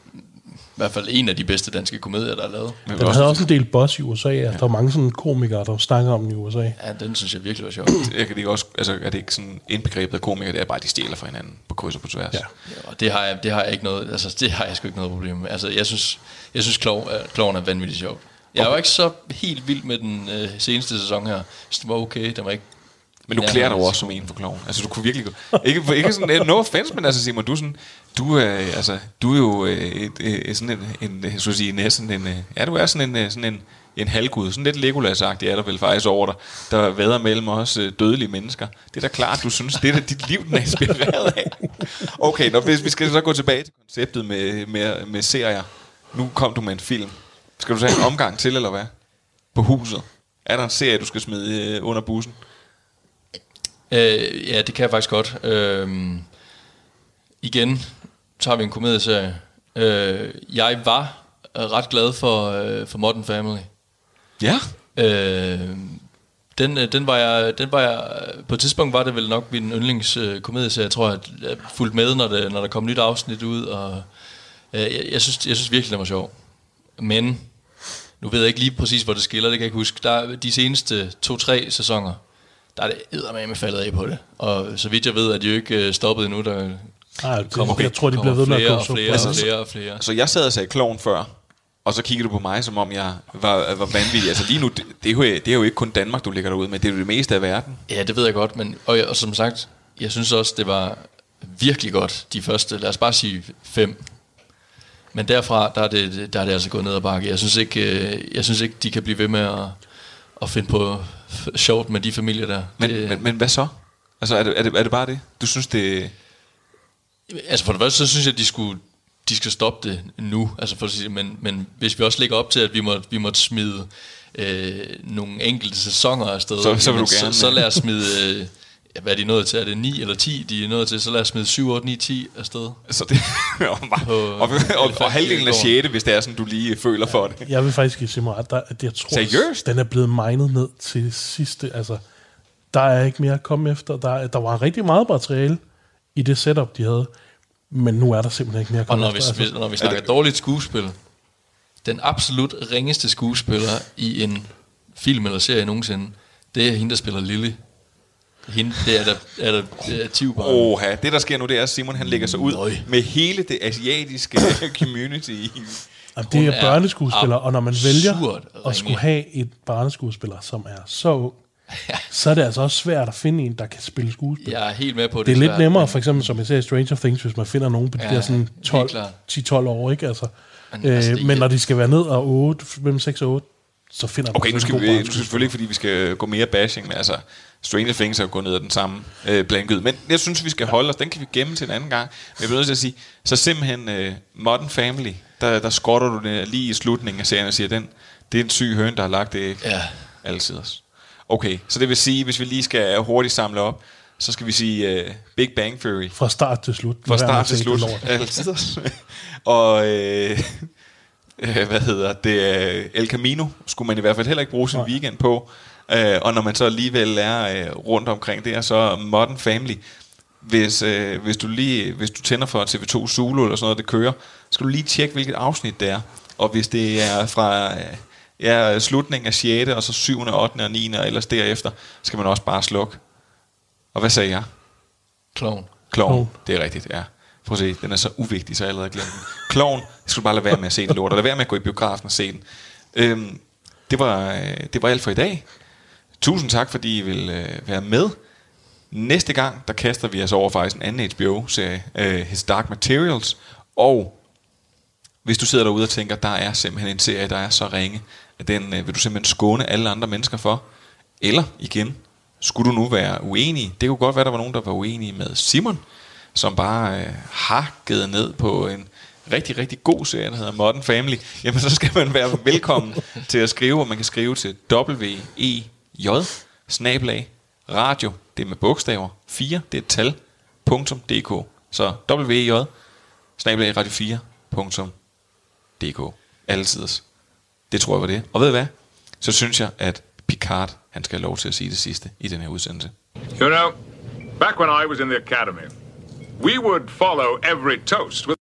i hvert fald en af de bedste danske komedier, der er lavet. Men Den havde også en del boss i USA. Ja. Der var mange sådan komikere, der snakker om den i USA. Ja, den synes jeg virkelig var sjov. Jeg kan det også, altså, er det ikke sådan indbegrebet af komikere, det er bare, at de stjæler fra hinanden på kryds og på tværs. Ja. Ja, og det har, jeg, det har jeg ikke noget, altså det har jeg sgu ikke noget problem med. Altså jeg synes, jeg synes Klov, øh, Kloven er vanvittigt sjov. Jeg var ikke så helt vild med den øh, seneste sæson her. Synes, den var okay, den var ikke... Men du Ja, klæder dig også som en for kloven. Altså du kunne virkelig. Ikke, ikke sådan, no offense, men altså Simon, du er sådan... Du er, altså, du er jo øh, et, et, sådan en, en, så sige, næsten en... øh, Ja, du er sådan en, øh, sådan en, en halvgud. Sådan lidt Legolas-agtig er der vel faktisk over dig, der vader mellem os øh, dødelige mennesker. Det er da klart, du synes, det er da dit liv, den er inspireret af. Okay, nå, hvis vi skal så gå tilbage til konceptet med, med, med serier. Nu kom du med en film. Skal du tage en omgang til, eller hvad? På huset. Er der en serie, du skal smide øh, under bussen? Øh, ja, det kan jeg faktisk godt. Øh, igen tager vi en komedieserie. Øh, jeg var ret glad for, øh, for Modern Family. Ja. Øh, den, øh, den var jeg, den var jeg, på et tidspunkt var det vel nok min yndlings øh. Jeg tror, jeg fulgte med, når, det, når der kom nyt afsnit ud, og øh, jeg, jeg, synes, jeg synes virkelig, den var sjov. Men, nu ved jeg ikke lige præcis, hvor det skiller, det kan jeg ikke huske. Der er de seneste to-tre sæsoner, der er det eddermame faldet af på det. Og så vidt jeg ved, er de jo ikke øh, stoppet endnu. Der Ej, det, kommer, jeg tror, de bliver ved med at flere gå og så flere, og flere og flere. Så jeg sad og sagde kloven før, og så kiggede du på mig, som om jeg var, var vanvittig. Altså lige nu, det, det, er jo, det er jo ikke kun Danmark, du ligger derude med, det er jo det meste af verden. Ja, det ved jeg godt, men og, og som sagt, jeg synes også, det var virkelig godt, de første, lad os bare sige fem. Men derfra, der er det, der er det altså gået ned ad bakke. Jeg synes ikke, øh, jeg synes ikke de kan blive ved med at, at finde på sjovt med de familier der. Men, det, men, men hvad så? Altså er det, er, det, er det bare det? Du synes det... Altså for det første, så synes jeg, at de skulle de skal stoppe det nu. Altså for at sige, men, men hvis vi også lægger op til, at vi måtte, vi måtte smide øh, nogle enkelte sæsoner afsted, Så- så vil du gerne- så, så lad os smide, øh, ja, hvad er de nået til? Er det 9 eller 10, de er nået til? Så lad os smide 7, 8, 9, 10 afsted. Så det og, og, og, og, og halvdelen af 6. hvis det er sådan, du lige føler for det. Jeg vil faktisk give Simon ret. Der, at jeg tror, Seriøst? den er blevet minet ned til sidste. Altså, der er ikke mere at komme efter. Der, er- der var rigtig meget materiale i det setup, de havde. Men nu er der simpelthen ikke mere at Og komme når vi, efter. altså, når vi snakker dårligt skuespil, den absolut ringeste skuespiller i en film eller serie nogensinde, det er hende, der spiller Lily. Hende, det er der, er der, det er Tivbarn. Oha, det der sker nu, det er, at Simon han lægger sig ud Nøj. med hele det asiatiske community. Jamen, det er er børneskuespiller, og når man vælger at skulle have et barneskuespiller, som er så ung, så er det altså også svært at finde en, der kan spille skuespil. Jeg er helt med på, at Det er lidt svært, nemmere, for eksempel, som jeg ser i Stranger Things, hvis man finder nogen på de Ja, der sådan helt 12, klart. 10-12 år, ikke? Altså, Men øh, altså, det- men når de skal være ned og 8, mellem 6 og 8, så finder man Okay, nu skal en vi, nu skal selvfølgelig ikke, fordi vi skal gå mere bashing, men altså, Stranger Things er jo gået ned ad den samme øh, blankede. Men jeg synes, vi skal holde os. Den kan vi gemme til en anden gang. Men jeg bliver nødt til at sige, så simpelthen øh, Modern Family, der, der skotter du det lige i slutningen af serien og siger, den, det er en syg høn, der har lagt det æg. Ja. Altid også. Okay, så det vil sige, hvis vi lige skal hurtigt samle op, så skal vi sige uh, Big Bang Theory. Fra start til slut. Fra start til slut. det lort. Altid og øh, øh, hvad hedder det? øh, El Camino skulle man i hvert fald heller ikke bruge sin weekend på. Øh, og når man så alligevel er øh, rundt omkring det, så Modern Family. Hvis, øh, hvis, du lige, hvis du tænder for TV2 Zulu eller sådan noget, det kører, skal du lige tjekke, hvilket afsnit det er. Og hvis det er fra øh, ja, slutningen af 6. og så 7., 8. og 9. og ellers derefter, skal man også bare slukke. Og hvad sagde jeg? Clown. Kloven. Kloven. Det er rigtigt, ja. Prøv at se, den er så uvigtig, så jeg allerede glemt den. Kloven, jeg skulle bare lade være med at se den lort, og lade være med at gå i biografen og se den. Øhm, det, var, øh, det var alt for i dag. Tusind tak, fordi I vil øh, være med. Næste gang, der kaster vi os over faktisk en anden HBO-serie, øh, His Dark Materials, og hvis du sidder derude og tænker, der er simpelthen en serie, der er så ringe, at den øh, vil du simpelthen skåne alle andre mennesker for, eller igen, skulle du nu være uenig, det kunne godt være, der var nogen, der var uenige med Simon, som bare øh, hakkede ned på en rigtig, rigtig god serie, der hedder Modern Family, jamen så skal man være velkommen til at skrive, og man kan skrive til W-E-J, snablag, radio, det er med bogstaver, 4, det er et tal, punktum, dk. Så W-E-J, snablag, radio 4, punktum, dk. Altid. Det tror jeg var det. Og ved I hvad? Så synes jeg, at Picard, han skal have lov til at sige det sidste i den her udsendelse. You know, back when I was in the academy, we would follow every toast with